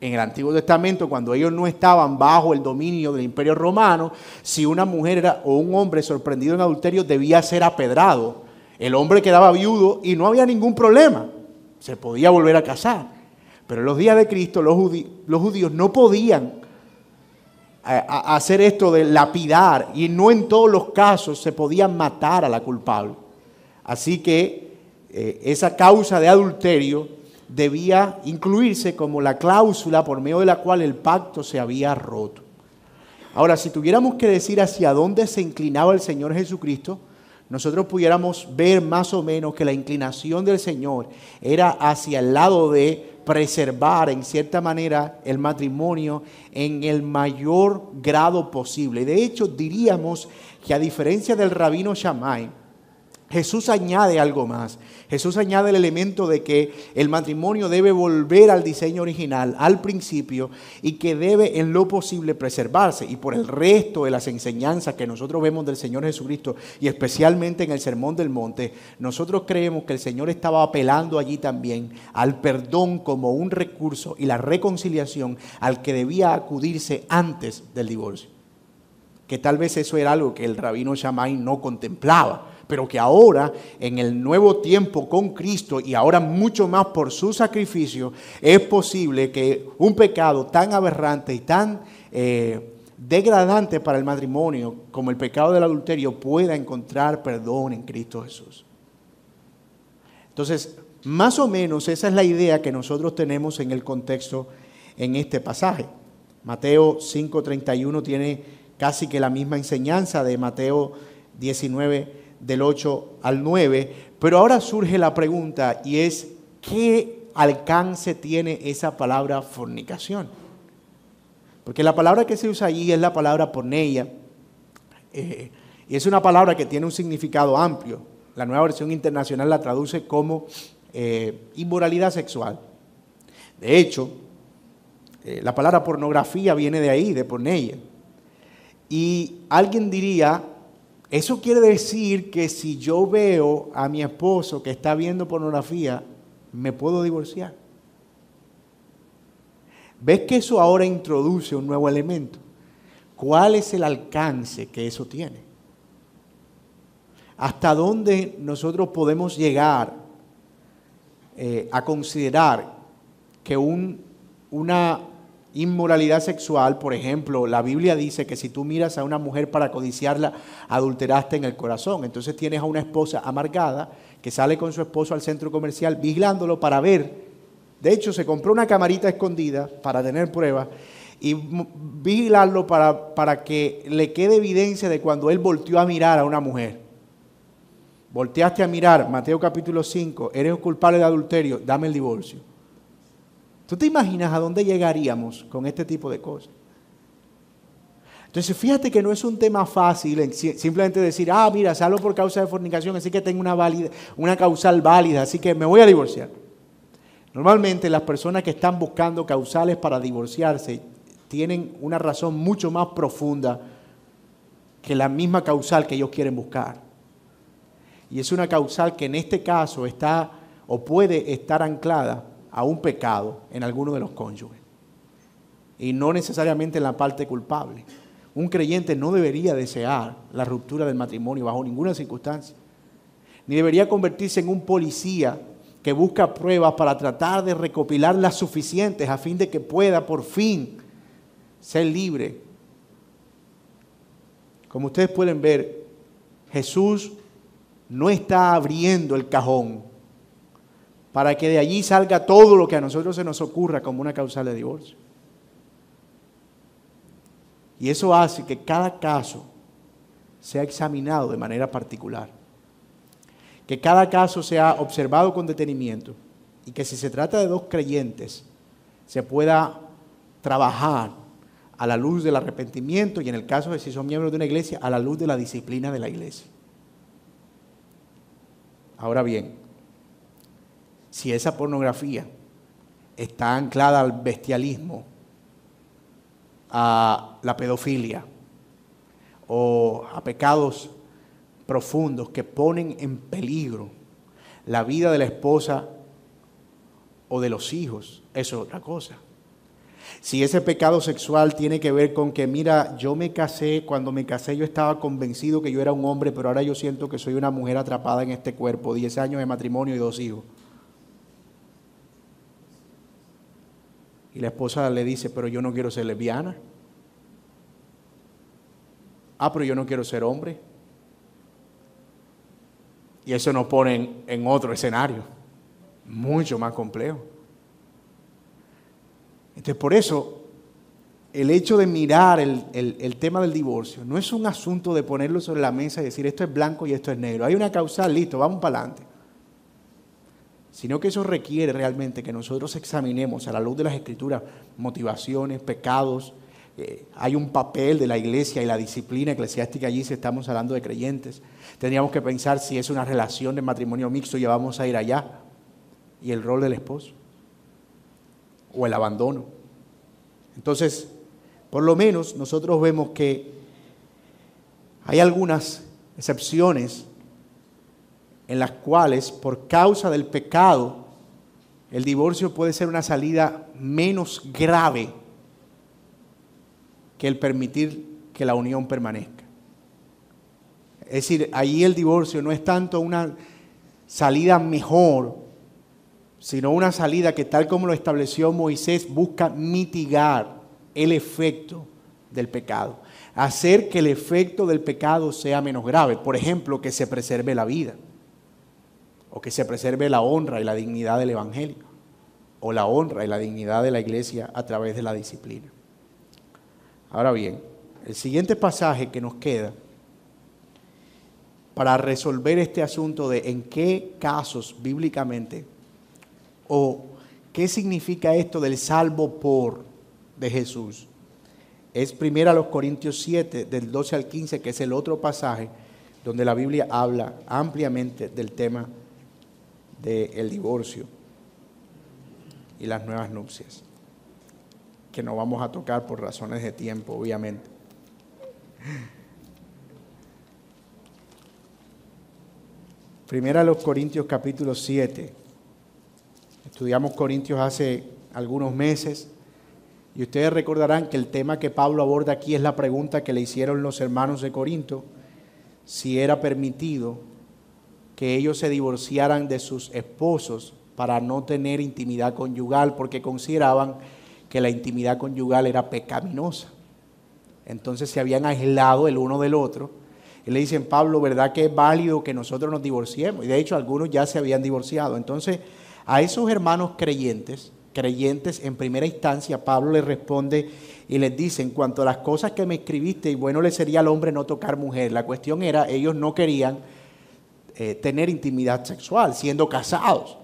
En el Antiguo Testamento, cuando ellos no estaban bajo el dominio del imperio romano, si una mujer o un hombre sorprendido en adulterio debía ser apedrado. El hombre quedaba viudo y no había ningún problema. Se podía volver a casar. Pero en los días de Cristo los, judíos, no podían eh, hacer esto de lapidar y no en todos los casos se podía matar a la culpable. Así que eh, esa causa de adulterio debía incluirse como la cláusula por medio de la cual el pacto se había roto. Ahora, si tuviéramos que decir hacia dónde se inclinaba el Señor Jesucristo, nosotros pudiéramos ver más o menos que la inclinación del Señor era hacia el lado de preservar en cierta manera el matrimonio en el mayor grado posible. De hecho, diríamos que a diferencia del rabino Shammai, Jesús añade algo más. Jesús añade el elemento de que el matrimonio debe volver al diseño original, al principio, y que debe en lo posible preservarse. Y por el resto de las enseñanzas que nosotros vemos del Señor Jesucristo, y especialmente en el Sermón del Monte, nosotros creemos que el Señor estaba apelando allí también al perdón como un recurso y la reconciliación al que debía acudirse antes del divorcio. Que tal vez eso era algo que el rabino Shammai no contemplaba pero que ahora, en el nuevo tiempo con Cristo y ahora mucho más por su sacrificio, es posible que un pecado tan aberrante y tan eh, degradante para el matrimonio como el pecado del adulterio pueda encontrar perdón en Cristo Jesús. Entonces, más o menos esa es la idea que nosotros tenemos en el contexto en este pasaje. Mateo 5:31 tiene casi que la misma enseñanza de Mateo 19 del 8 al 9, pero ahora surge la pregunta y es, ¿qué alcance tiene esa palabra fornicación? Porque la palabra que se usa allí es la palabra porneia, eh, y es una palabra que tiene un significado amplio. La nueva versión internacional la traduce como eh, inmoralidad sexual. De hecho, eh, la palabra pornografía viene de ahí, de porneia. Y alguien diría, eso quiere decir que si yo veo a mi esposo que está viendo pornografía, me puedo divorciar. ¿Ves que eso ahora introduce un nuevo elemento? ¿Cuál es el alcance que eso tiene? ¿Hasta dónde nosotros podemos llegar eh, a considerar que una inmoralidad sexual, por ejemplo, la Biblia dice que si tú miras a una mujer para codiciarla, adulteraste en el corazón. Entonces tienes a una esposa amargada que sale con su esposo al centro comercial vigilándolo para ver. De hecho, se compró una camarita escondida para tener pruebas y vigilarlo para, para que le quede evidencia de cuando él volteó a mirar a una mujer. Volteaste a mirar, Mateo capítulo 5, eres culpable de adulterio, dame el divorcio. ¿Tú te imaginas a dónde llegaríamos con este tipo de cosas? Entonces, fíjate que no es un tema fácil simplemente decir, ah, mira, salgo por causa de fornicación, así que tengo una, una causal válida, así que me voy a divorciar. Normalmente las personas que están buscando causales para divorciarse tienen una razón mucho más profunda que la misma causal que ellos quieren buscar. Y es una causal que en este caso está o puede estar anclada a un pecado en alguno de los cónyuges. Y no necesariamente en la parte culpable. Un creyente no debería desear la ruptura del matrimonio bajo ninguna circunstancia. Ni debería convertirse en un policía que busca pruebas para tratar de recopilar las suficientes a fin de que pueda por fin ser libre. Como ustedes pueden ver, Jesús no está abriendo el cajón para que de allí salga todo lo que a nosotros se nos ocurra como una causal de divorcio. Y eso hace que cada caso sea examinado de manera particular. Que cada caso sea observado con detenimiento y que si se trata de dos creyentes, se pueda trabajar a la luz del arrepentimiento y en el caso de si son miembros de una iglesia, a la luz de la disciplina de la iglesia. Ahora bien, si esa pornografía está anclada al bestialismo, a la pedofilia o a pecados profundos que ponen en peligro la vida de la esposa o de los hijos, eso es otra cosa. Si ese pecado sexual tiene que ver con que, mira, yo me casé, cuando me casé yo estaba convencido que yo era un hombre, pero ahora yo siento que soy una mujer atrapada en este cuerpo, 10 años de matrimonio y dos hijos. Y la esposa le dice, pero yo no quiero ser lesbiana. Ah, pero yo no quiero ser hombre. Y eso nos pone en, otro escenario, mucho más complejo. Entonces, por eso, el hecho de mirar el, el, tema del divorcio no es un asunto de ponerlo sobre la mesa y decir esto es blanco y esto es negro. Hay una causal, listo, vamos para adelante sino que eso requiere realmente que nosotros examinemos a la luz de las escrituras motivaciones, pecados. Eh, hay un papel de la iglesia y la disciplina eclesiástica allí si estamos hablando de creyentes. Tendríamos que pensar si es una relación de matrimonio mixto y vamos a ir allá. Y el rol del esposo. O el abandono. Entonces, por lo menos nosotros vemos que hay algunas excepciones en las cuales por causa del pecado el divorcio puede ser una salida menos grave que el permitir que la unión permanezca. Es decir, ahí el divorcio no es tanto una salida mejor, sino una salida que tal como lo estableció Moisés busca mitigar el efecto del pecado, hacer que el efecto del pecado sea menos grave, por ejemplo, que se preserve la vida o que se preserve la honra y la dignidad del Evangelio, o la honra y la dignidad de la iglesia a través de la disciplina. Ahora bien, el siguiente pasaje que nos queda para resolver este asunto de en qué casos bíblicamente o qué significa esto del salvo por de Jesús. Es primero a los Corintios 7, del 12 al 15, que es el otro pasaje donde la Biblia habla ampliamente del tema del divorcio y las nuevas nupcias, que no vamos a tocar por razones de tiempo, obviamente. Primera los Corintios capítulo 7. Estudiamos Corintios hace algunos meses y ustedes recordarán que el tema que Pablo aborda aquí es la pregunta que le hicieron los hermanos de Corinto, si era permitido que ellos se divorciaran de sus esposos para no tener intimidad conyugal, porque consideraban que la intimidad conyugal era pecaminosa. Entonces se habían aislado el uno del otro. Y le dicen, Pablo, ¿verdad que es válido que nosotros nos divorciemos? Y de hecho algunos ya se habían divorciado. Entonces a esos hermanos creyentes, creyentes en primera instancia, Pablo les responde y les dice, en cuanto a las cosas que me escribiste, y bueno le sería al hombre no tocar mujer, la cuestión era, ellos no querían eh, tener intimidad sexual, siendo casados.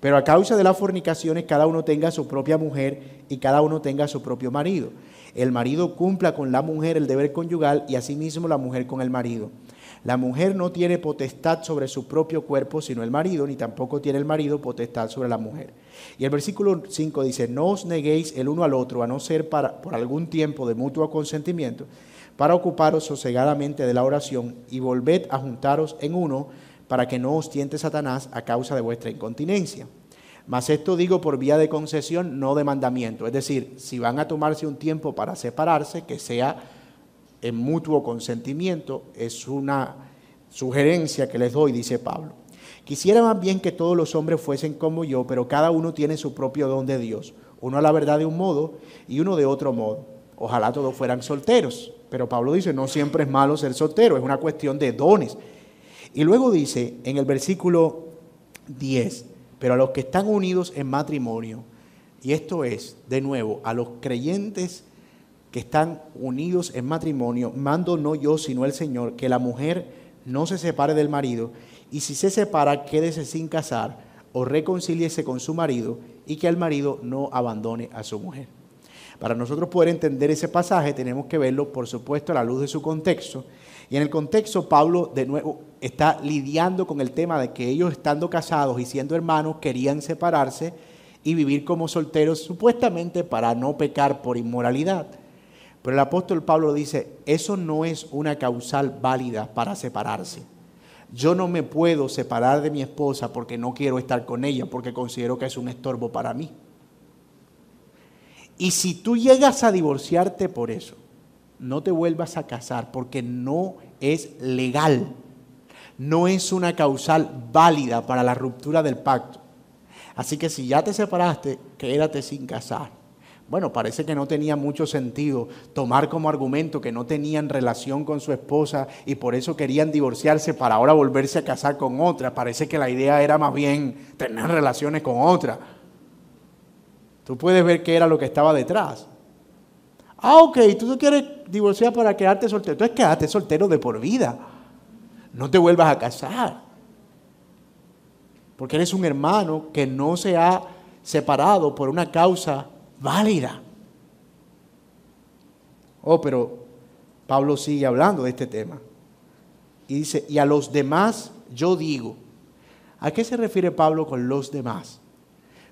Pero a causa de las fornicaciones, cada uno tenga su propia mujer y cada uno tenga su propio marido. El marido cumpla con la mujer el deber conyugal y asimismo la mujer con el marido. La mujer no tiene potestad sobre su propio cuerpo, sino el marido, ni tampoco tiene el marido potestad sobre la mujer. Y el versículo 5 dice, no os neguéis el uno al otro, a no ser para, por algún tiempo de mutuo consentimiento, para ocuparos sosegadamente de la oración y volved a juntaros en uno para que no os tiente Satanás a causa de vuestra incontinencia. Mas esto digo por vía de concesión, no de mandamiento. Es decir, si van a tomarse un tiempo para separarse, que sea en mutuo consentimiento, es una sugerencia que les doy, dice Pablo. Quisiera más bien que todos los hombres fuesen como yo, pero cada uno tiene su propio don de Dios. Uno a la verdad de un modo y uno de otro modo. Ojalá todos fueran solteros. Pero Pablo dice, no siempre es malo ser soltero, es una cuestión de dones. Y luego dice en el versículo 10, pero a los que están unidos en matrimonio, y esto es, de nuevo, a los creyentes que están unidos en matrimonio, mando no yo, sino el Señor, que la mujer no se separe del marido, y si se separa, quédese sin casar, o reconcíliese con su marido, y que el marido no abandone a su mujer. Para nosotros poder entender ese pasaje tenemos que verlo, por supuesto, a la luz de su contexto, y en el contexto, Pablo de nuevo está lidiando con el tema de que ellos estando casados y siendo hermanos querían separarse y vivir como solteros supuestamente para no pecar por inmoralidad. Pero el apóstol Pablo dice, eso no es una causal válida para separarse. Yo no me puedo separar de mi esposa porque no quiero estar con ella, porque considero que es un estorbo para mí. Y si tú llegas a divorciarte por eso, no te vuelvas a casar porque no es legal, no es una causal válida para la ruptura del pacto. Así que si ya te separaste, quédate sin casar. Bueno, parece que no tenía mucho sentido tomar como argumento que no tenían relación con su esposa y por eso querían divorciarse para ahora volverse a casar con otra. Parece que la idea era más bien tener relaciones con otra. Tú puedes ver qué era lo que estaba detrás. Ah, ok, tú no quieres divorciar para quedarte soltero. Entonces quédate soltero de por vida. No te vuelvas a casar. Porque eres un hermano que no se ha separado por una causa válida. Oh, pero Pablo sigue hablando de este tema. Y dice, y a los demás yo digo. ¿A qué se refiere Pablo con los demás?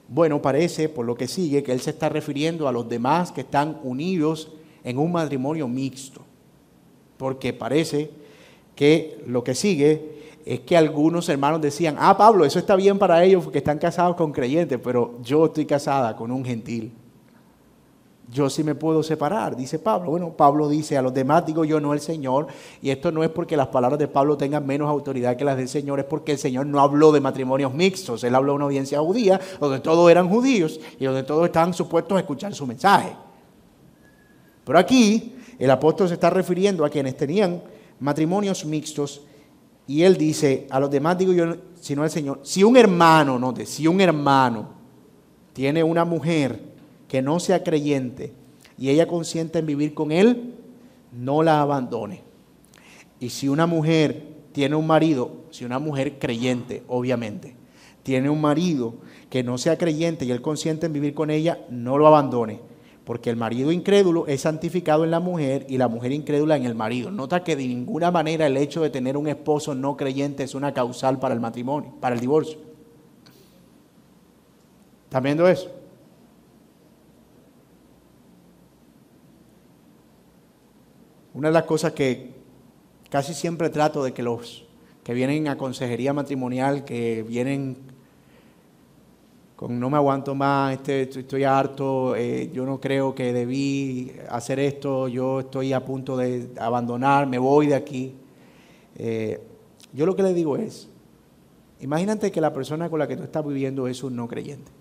Bueno, parece, por lo que sigue, que él se está refiriendo a los demás que están unidos en un matrimonio mixto. Porque parece que lo que sigue es que algunos hermanos decían, ah, Pablo, eso está bien para ellos porque están casados con creyentes, pero yo estoy casada con un gentil. Yo sí me puedo separar, dice Pablo. Bueno, Pablo dice, a los demás digo yo, no el Señor. Y esto no es porque las palabras de Pablo tengan menos autoridad que las del Señor, es porque el Señor no habló de matrimonios mixtos. Él habló de una audiencia judía, donde todos eran judíos y donde todos estaban supuestos a escuchar su mensaje. Pero aquí el apóstol se está refiriendo a quienes tenían matrimonios mixtos y él dice, a los demás digo yo, sino al Señor, si un hermano, note, si un hermano tiene una mujer que no sea creyente y ella consiente en vivir con él, no la abandone. Y si una mujer tiene un marido, si una mujer creyente, obviamente, tiene un marido que no sea creyente y él consiente en vivir con ella, no lo abandone porque el marido incrédulo es santificado en la mujer y la mujer incrédula en el marido. Nota que de ninguna manera el hecho de tener un esposo no creyente es una causal para el matrimonio, para el divorcio. ¿Están viendo eso? Una de las cosas que casi siempre trato de que los que vienen a consejería matrimonial, que vienen con no me aguanto más, este, estoy harto, eh, yo no creo que debí hacer esto, yo estoy a punto de abandonar, me voy de aquí. Eh, yo lo que le digo es, imagínate que la persona con la que tú estás viviendo es un no creyente.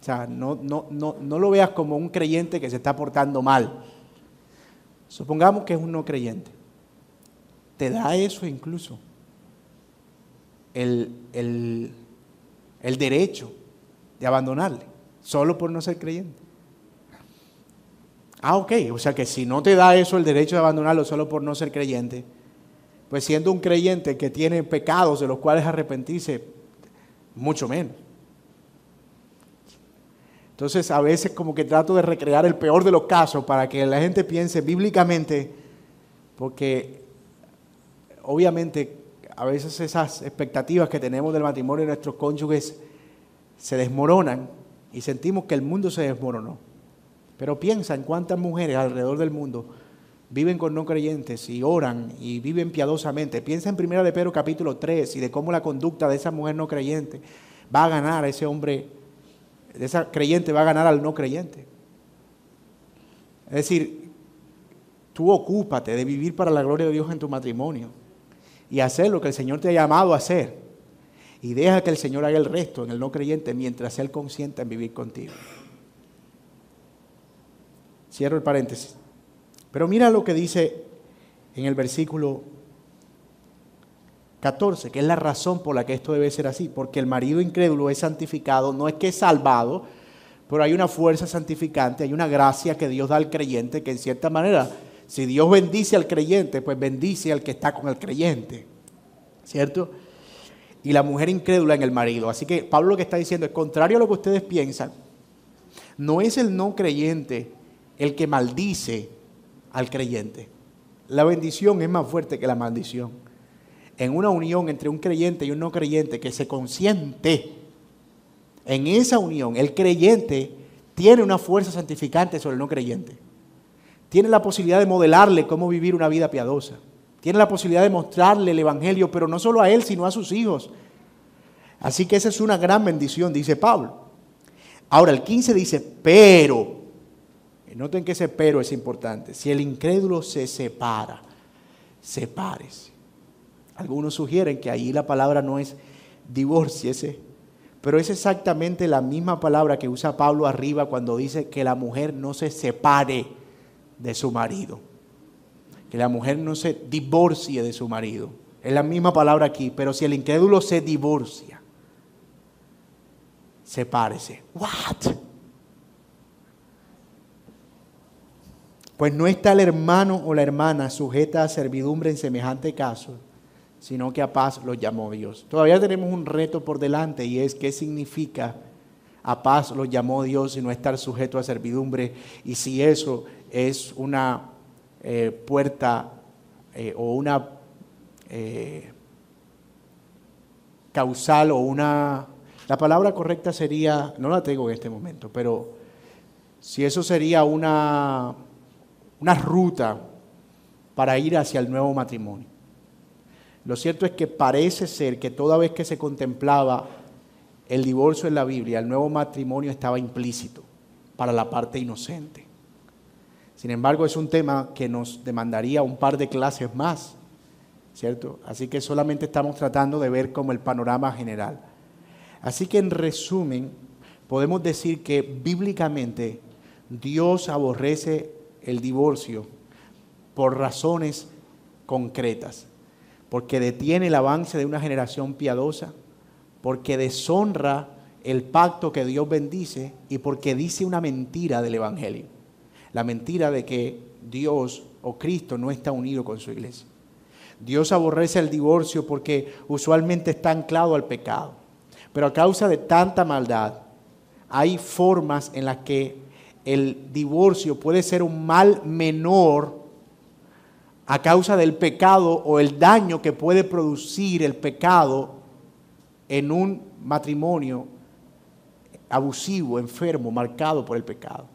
O sea, no, no, no, no lo veas como un creyente que se está portando mal. Supongamos que es un no creyente. Te da eso incluso. el, el el derecho de abandonarle, solo por no ser creyente. Ah, ok, o sea que si no te da eso el derecho de abandonarlo solo por no ser creyente, pues siendo un creyente que tiene pecados de los cuales arrepentirse, mucho menos. Entonces a veces como que trato de recrear el peor de los casos para que la gente piense bíblicamente, porque obviamente a veces esas expectativas que tenemos del matrimonio de nuestros cónyuges se desmoronan y sentimos que el mundo se desmoronó. Pero piensa en cuántas mujeres alrededor del mundo viven con no creyentes y oran y viven piadosamente. Piensa en 1 de Pedro capítulo 3 y de cómo la conducta de esa mujer no creyente va a ganar a ese hombre, esa creyente va a ganar al no creyente. Es decir, tú ocúpate de vivir para la gloria de Dios en tu matrimonio y hacer lo que el Señor te ha llamado a hacer. Y deja que el Señor haga el resto en el no creyente mientras Él consienta en vivir contigo. Cierro el paréntesis. Pero mira lo que dice en el versículo 14, que es la razón por la que esto debe ser así. Porque el marido incrédulo es santificado, no es que es salvado, pero hay una fuerza santificante, hay una gracia que Dios da al creyente que en cierta manera si Dios bendice al creyente, pues bendice al que está con el creyente. ¿Cierto? Y la mujer incrédula en el marido. Así que Pablo lo que está diciendo es contrario a lo que ustedes piensan. No es el no creyente el que maldice al creyente. La bendición es más fuerte que la maldición. En una unión entre un creyente y un no creyente que se consiente, en esa unión el creyente tiene una fuerza santificante sobre el no creyente tiene la posibilidad de modelarle cómo vivir una vida piadosa. Tiene la posibilidad de mostrarle el Evangelio, pero no solo a él, sino a sus hijos. Así que esa es una gran bendición, dice Pablo. Ahora el 15 dice, pero, noten que ese pero es importante, si el incrédulo se separa, sepárese. Algunos sugieren que ahí la palabra no es divorciese, pero es exactamente la misma palabra que usa Pablo arriba cuando dice que la mujer no se separe de su marido. Que la mujer no se divorcie de su marido. Es la misma palabra aquí, pero si el incrédulo se divorcia, sepárese. What? Pues no está el hermano o la hermana sujeta a servidumbre en semejante caso, sino que a paz los llamó Dios. Todavía tenemos un reto por delante y es qué significa a paz los llamó Dios y no estar sujeto a servidumbre y si eso es una eh, puerta eh, o una eh, causal o una... La palabra correcta sería, no la tengo en este momento, pero si eso sería una, una ruta para ir hacia el nuevo matrimonio. Lo cierto es que parece ser que toda vez que se contemplaba el divorcio en la Biblia, el nuevo matrimonio estaba implícito. para la parte inocente. Sin embargo, es un tema que nos demandaría un par de clases más, ¿cierto? Así que solamente estamos tratando de ver como el panorama general. Así que en resumen, podemos decir que bíblicamente Dios aborrece el divorcio por razones concretas, porque detiene el avance de una generación piadosa, porque deshonra el pacto que Dios bendice y porque dice una mentira del Evangelio, la mentira de que Dios o Cristo no está unido con su iglesia. Dios aborrece el divorcio porque usualmente está anclado al pecado, pero a causa de tanta maldad, hay formas en las que el divorcio puede ser un mal menor a causa del pecado o el daño que puede producir el pecado en un matrimonio abusivo, enfermo, marcado por el pecado.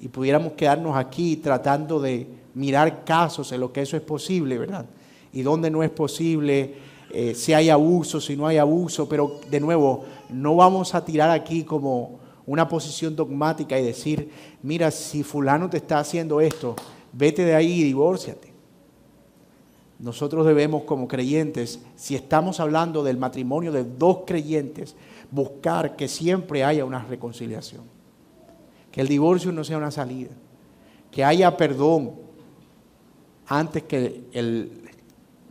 Y pudiéramos quedarnos aquí tratando de mirar casos en los que eso es posible, ¿verdad? Y donde no es posible, eh, si hay abuso, si no hay abuso, pero de nuevo, no vamos a tirar aquí como una posición dogmática y decir, mira, si fulano te está haciendo esto, vete de ahí y divórciate. Nosotros debemos como creyentes, si estamos hablando del matrimonio de dos creyentes, buscar que siempre haya una reconciliación. Que el divorcio no sea una salida. Que haya perdón antes que,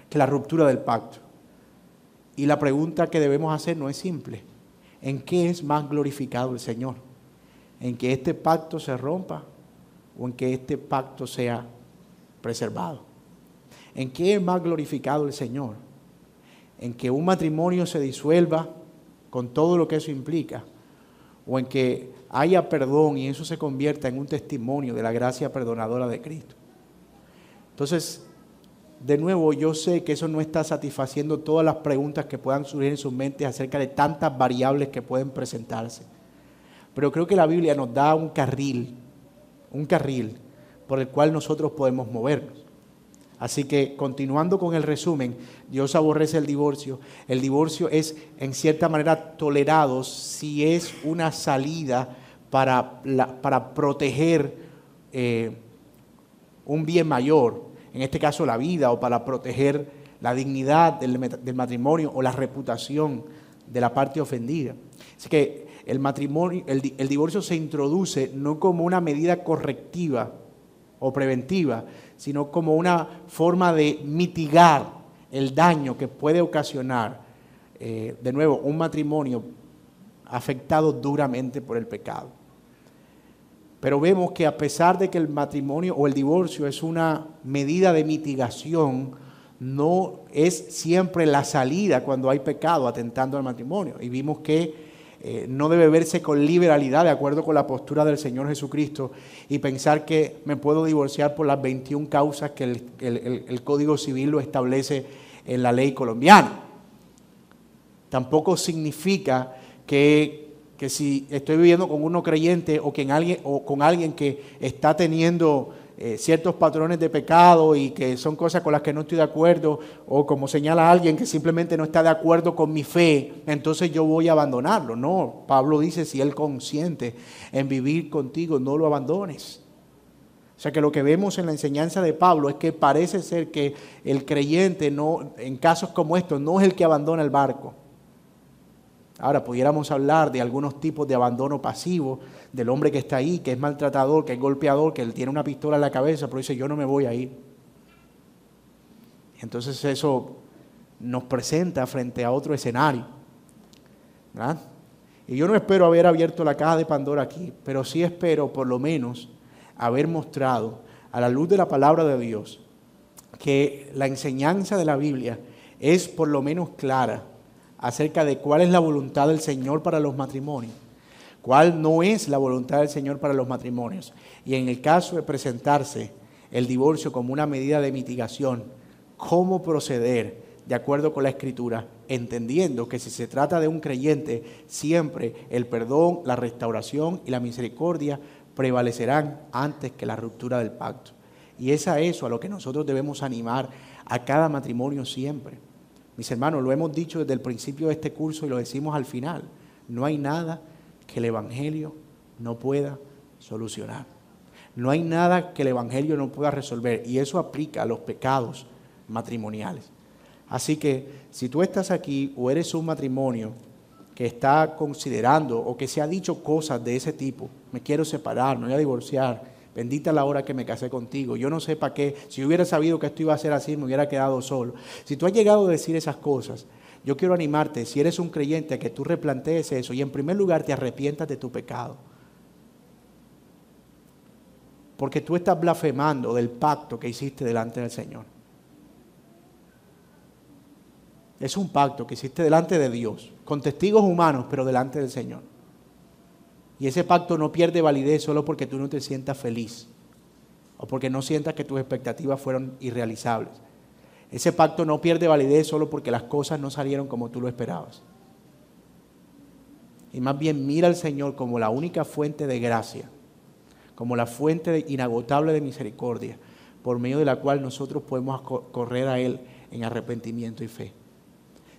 que la ruptura del pacto. Y la pregunta que debemos hacer no es simple. ¿En qué es más glorificado el Señor? ¿En que este pacto se rompa o en que este pacto sea preservado? ¿En qué es más glorificado el Señor? ¿En que un matrimonio se disuelva con todo lo que eso implica? ¿O en que haya perdón y eso se convierta en un testimonio de la gracia perdonadora de Cristo? Entonces, de nuevo, yo sé que eso no está satisfaciendo todas las preguntas que puedan surgir en sus mentes acerca de tantas variables que pueden presentarse. Pero creo que la Biblia nos da un carril, un carril por el cual nosotros podemos movernos. Así que continuando con el resumen, Dios aborrece el divorcio. El divorcio es en cierta manera tolerado si es una salida para, para proteger eh, un bien mayor, en este caso la vida, o para proteger la dignidad del, matrimonio o la reputación de la parte ofendida. Así que el matrimonio, el, divorcio se introduce no como una medida correctiva o preventiva, sino como una forma de mitigar el daño que puede ocasionar, eh, de nuevo, un matrimonio afectado duramente por el pecado. Pero vemos que a pesar de que el matrimonio o el divorcio es una medida de mitigación, no es siempre la salida cuando hay pecado atentando al matrimonio. Y vimos que eh, no debe verse con liberalidad de acuerdo con la postura del Señor Jesucristo y pensar que me puedo divorciar por las 21 causas que el, el Código Civil lo establece en la ley colombiana. Tampoco significa que que si estoy viviendo con uno creyente o, que alguien, o con alguien que está teniendo eh, ciertos patrones de pecado y que son cosas con las que no estoy de acuerdo, o como señala alguien que simplemente no está de acuerdo con mi fe, entonces yo voy a abandonarlo. No, Pablo dice, si él consiente en vivir contigo, no lo abandones. O sea que lo que vemos en la enseñanza de Pablo es que parece ser que el creyente no, en casos como estos no es el que abandona el barco, Ahora, pudiéramos hablar de algunos tipos de abandono pasivo, del hombre que está ahí, que es maltratador, que es golpeador, que él tiene una pistola en la cabeza, pero dice, yo no me voy a ir. Entonces eso nos presenta frente a otro escenario. Y yo no espero haber abierto la caja de Pandora aquí, pero sí espero por lo menos haber mostrado a la luz de la palabra de Dios que la enseñanza de la Biblia es por lo menos clara acerca de cuál es la voluntad del Señor para los matrimonios, cuál no es la voluntad del Señor para los matrimonios. Y en el caso de presentarse el divorcio como una medida de mitigación, cómo proceder de acuerdo con la escritura, entendiendo que si se trata de un creyente, siempre el perdón, la restauración y la misericordia prevalecerán antes que la ruptura del pacto. Y es a eso a lo que nosotros debemos animar a cada matrimonio siempre. Mis hermanos, lo hemos dicho desde el principio de este curso y lo decimos al final. No hay nada que el Evangelio no pueda solucionar. No hay nada que el Evangelio no pueda resolver y eso aplica a los pecados matrimoniales. Así que si tú estás aquí o eres un matrimonio que está considerando o que se ha dicho cosas de ese tipo, me quiero separar, me voy a divorciar, bendita la hora que me casé contigo, yo no sé para qué, si hubiera sabido que esto iba a ser así, me hubiera quedado solo. Si tú has llegado a decir esas cosas, yo quiero animarte, si eres un creyente, a que tú replantees eso y en primer lugar te arrepientas de tu pecado. Porque tú estás blasfemando del pacto que hiciste delante del Señor. Es un pacto que hiciste delante de Dios, con testigos humanos, pero delante del Señor. Y ese pacto no pierde validez solo porque tú no te sientas feliz o porque no sientas que tus expectativas fueron irrealizables. Ese pacto no pierde validez solo porque las cosas no salieron como tú lo esperabas. Y más bien mira al Señor como la única fuente de gracia, como la fuente inagotable de misericordia, por medio de la cual nosotros podemos correr a Él en arrepentimiento y fe.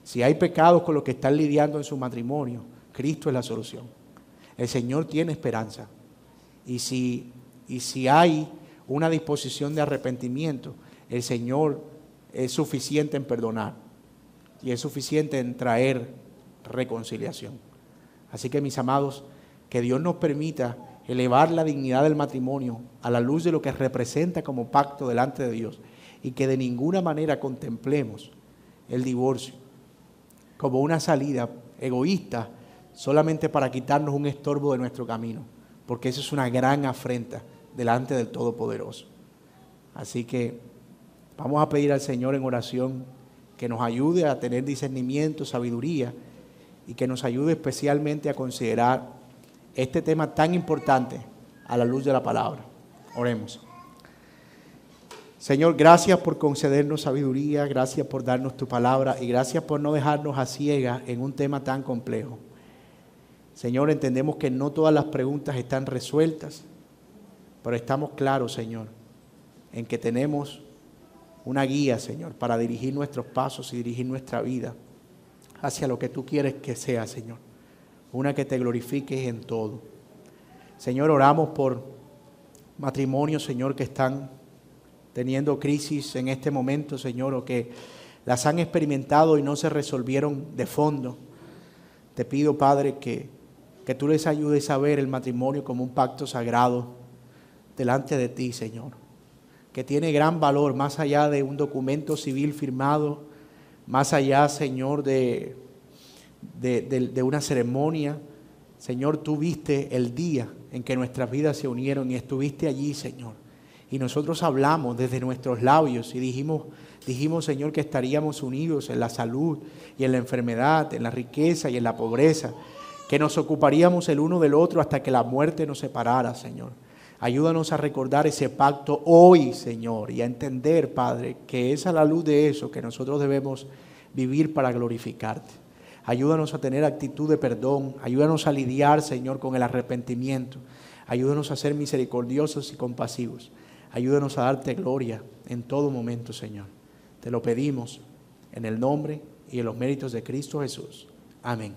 Si hay pecados con los que están lidiando en su matrimonio, Cristo es la solución. El Señor tiene esperanza. Y si, y si hay una disposición de arrepentimiento, el Señor es suficiente en perdonar y es suficiente en traer reconciliación. Así que mis amados, que Dios nos permita elevar la dignidad del matrimonio a la luz de lo que representa como pacto delante de Dios y que de ninguna manera contemplemos el divorcio como una salida egoísta solamente para quitarnos un estorbo de nuestro camino, porque eso es una gran afrenta delante del Todopoderoso. Así que Vamos a pedir al Señor en oración que nos ayude a tener discernimiento, sabiduría y que nos ayude especialmente a considerar este tema tan importante a la luz de la palabra. Oremos. Señor, gracias por concedernos sabiduría, gracias por darnos tu palabra y gracias por no dejarnos a ciegas en un tema tan complejo. Señor, entendemos que no todas las preguntas están resueltas, pero estamos claros, Señor, en que tenemos una guía, Señor, para dirigir nuestros pasos y dirigir nuestra vida hacia lo que tú quieres que sea, Señor. Una que te glorifique en todo. Señor, oramos por matrimonios, Señor, que están teniendo crisis en este momento, Señor, o que las han experimentado y no se resolvieron de fondo. Te pido, Padre, que, que tú les ayudes a ver el matrimonio como un pacto sagrado delante de ti, Señor que tiene gran valor, más allá de un documento civil firmado, más allá, Señor, de, de, una ceremonia. Señor, tú viste el día en que nuestras vidas se unieron y estuviste allí, Señor. Y nosotros hablamos desde nuestros labios y dijimos, dijimos, Señor, que estaríamos unidos en la salud y en la enfermedad, en la riqueza y en la pobreza, que nos ocuparíamos el uno del otro hasta que la muerte nos separara, Señor. Ayúdanos a recordar ese pacto hoy, Señor, y a entender, Padre, que es a la luz de eso que nosotros debemos vivir para glorificarte. Ayúdanos a tener actitud de perdón. Ayúdanos a lidiar, Señor, con el arrepentimiento. Ayúdanos a ser misericordiosos y compasivos. Ayúdanos a darte gloria en todo momento, Señor. Te lo pedimos en el nombre y en los méritos de Cristo Jesús. Amén.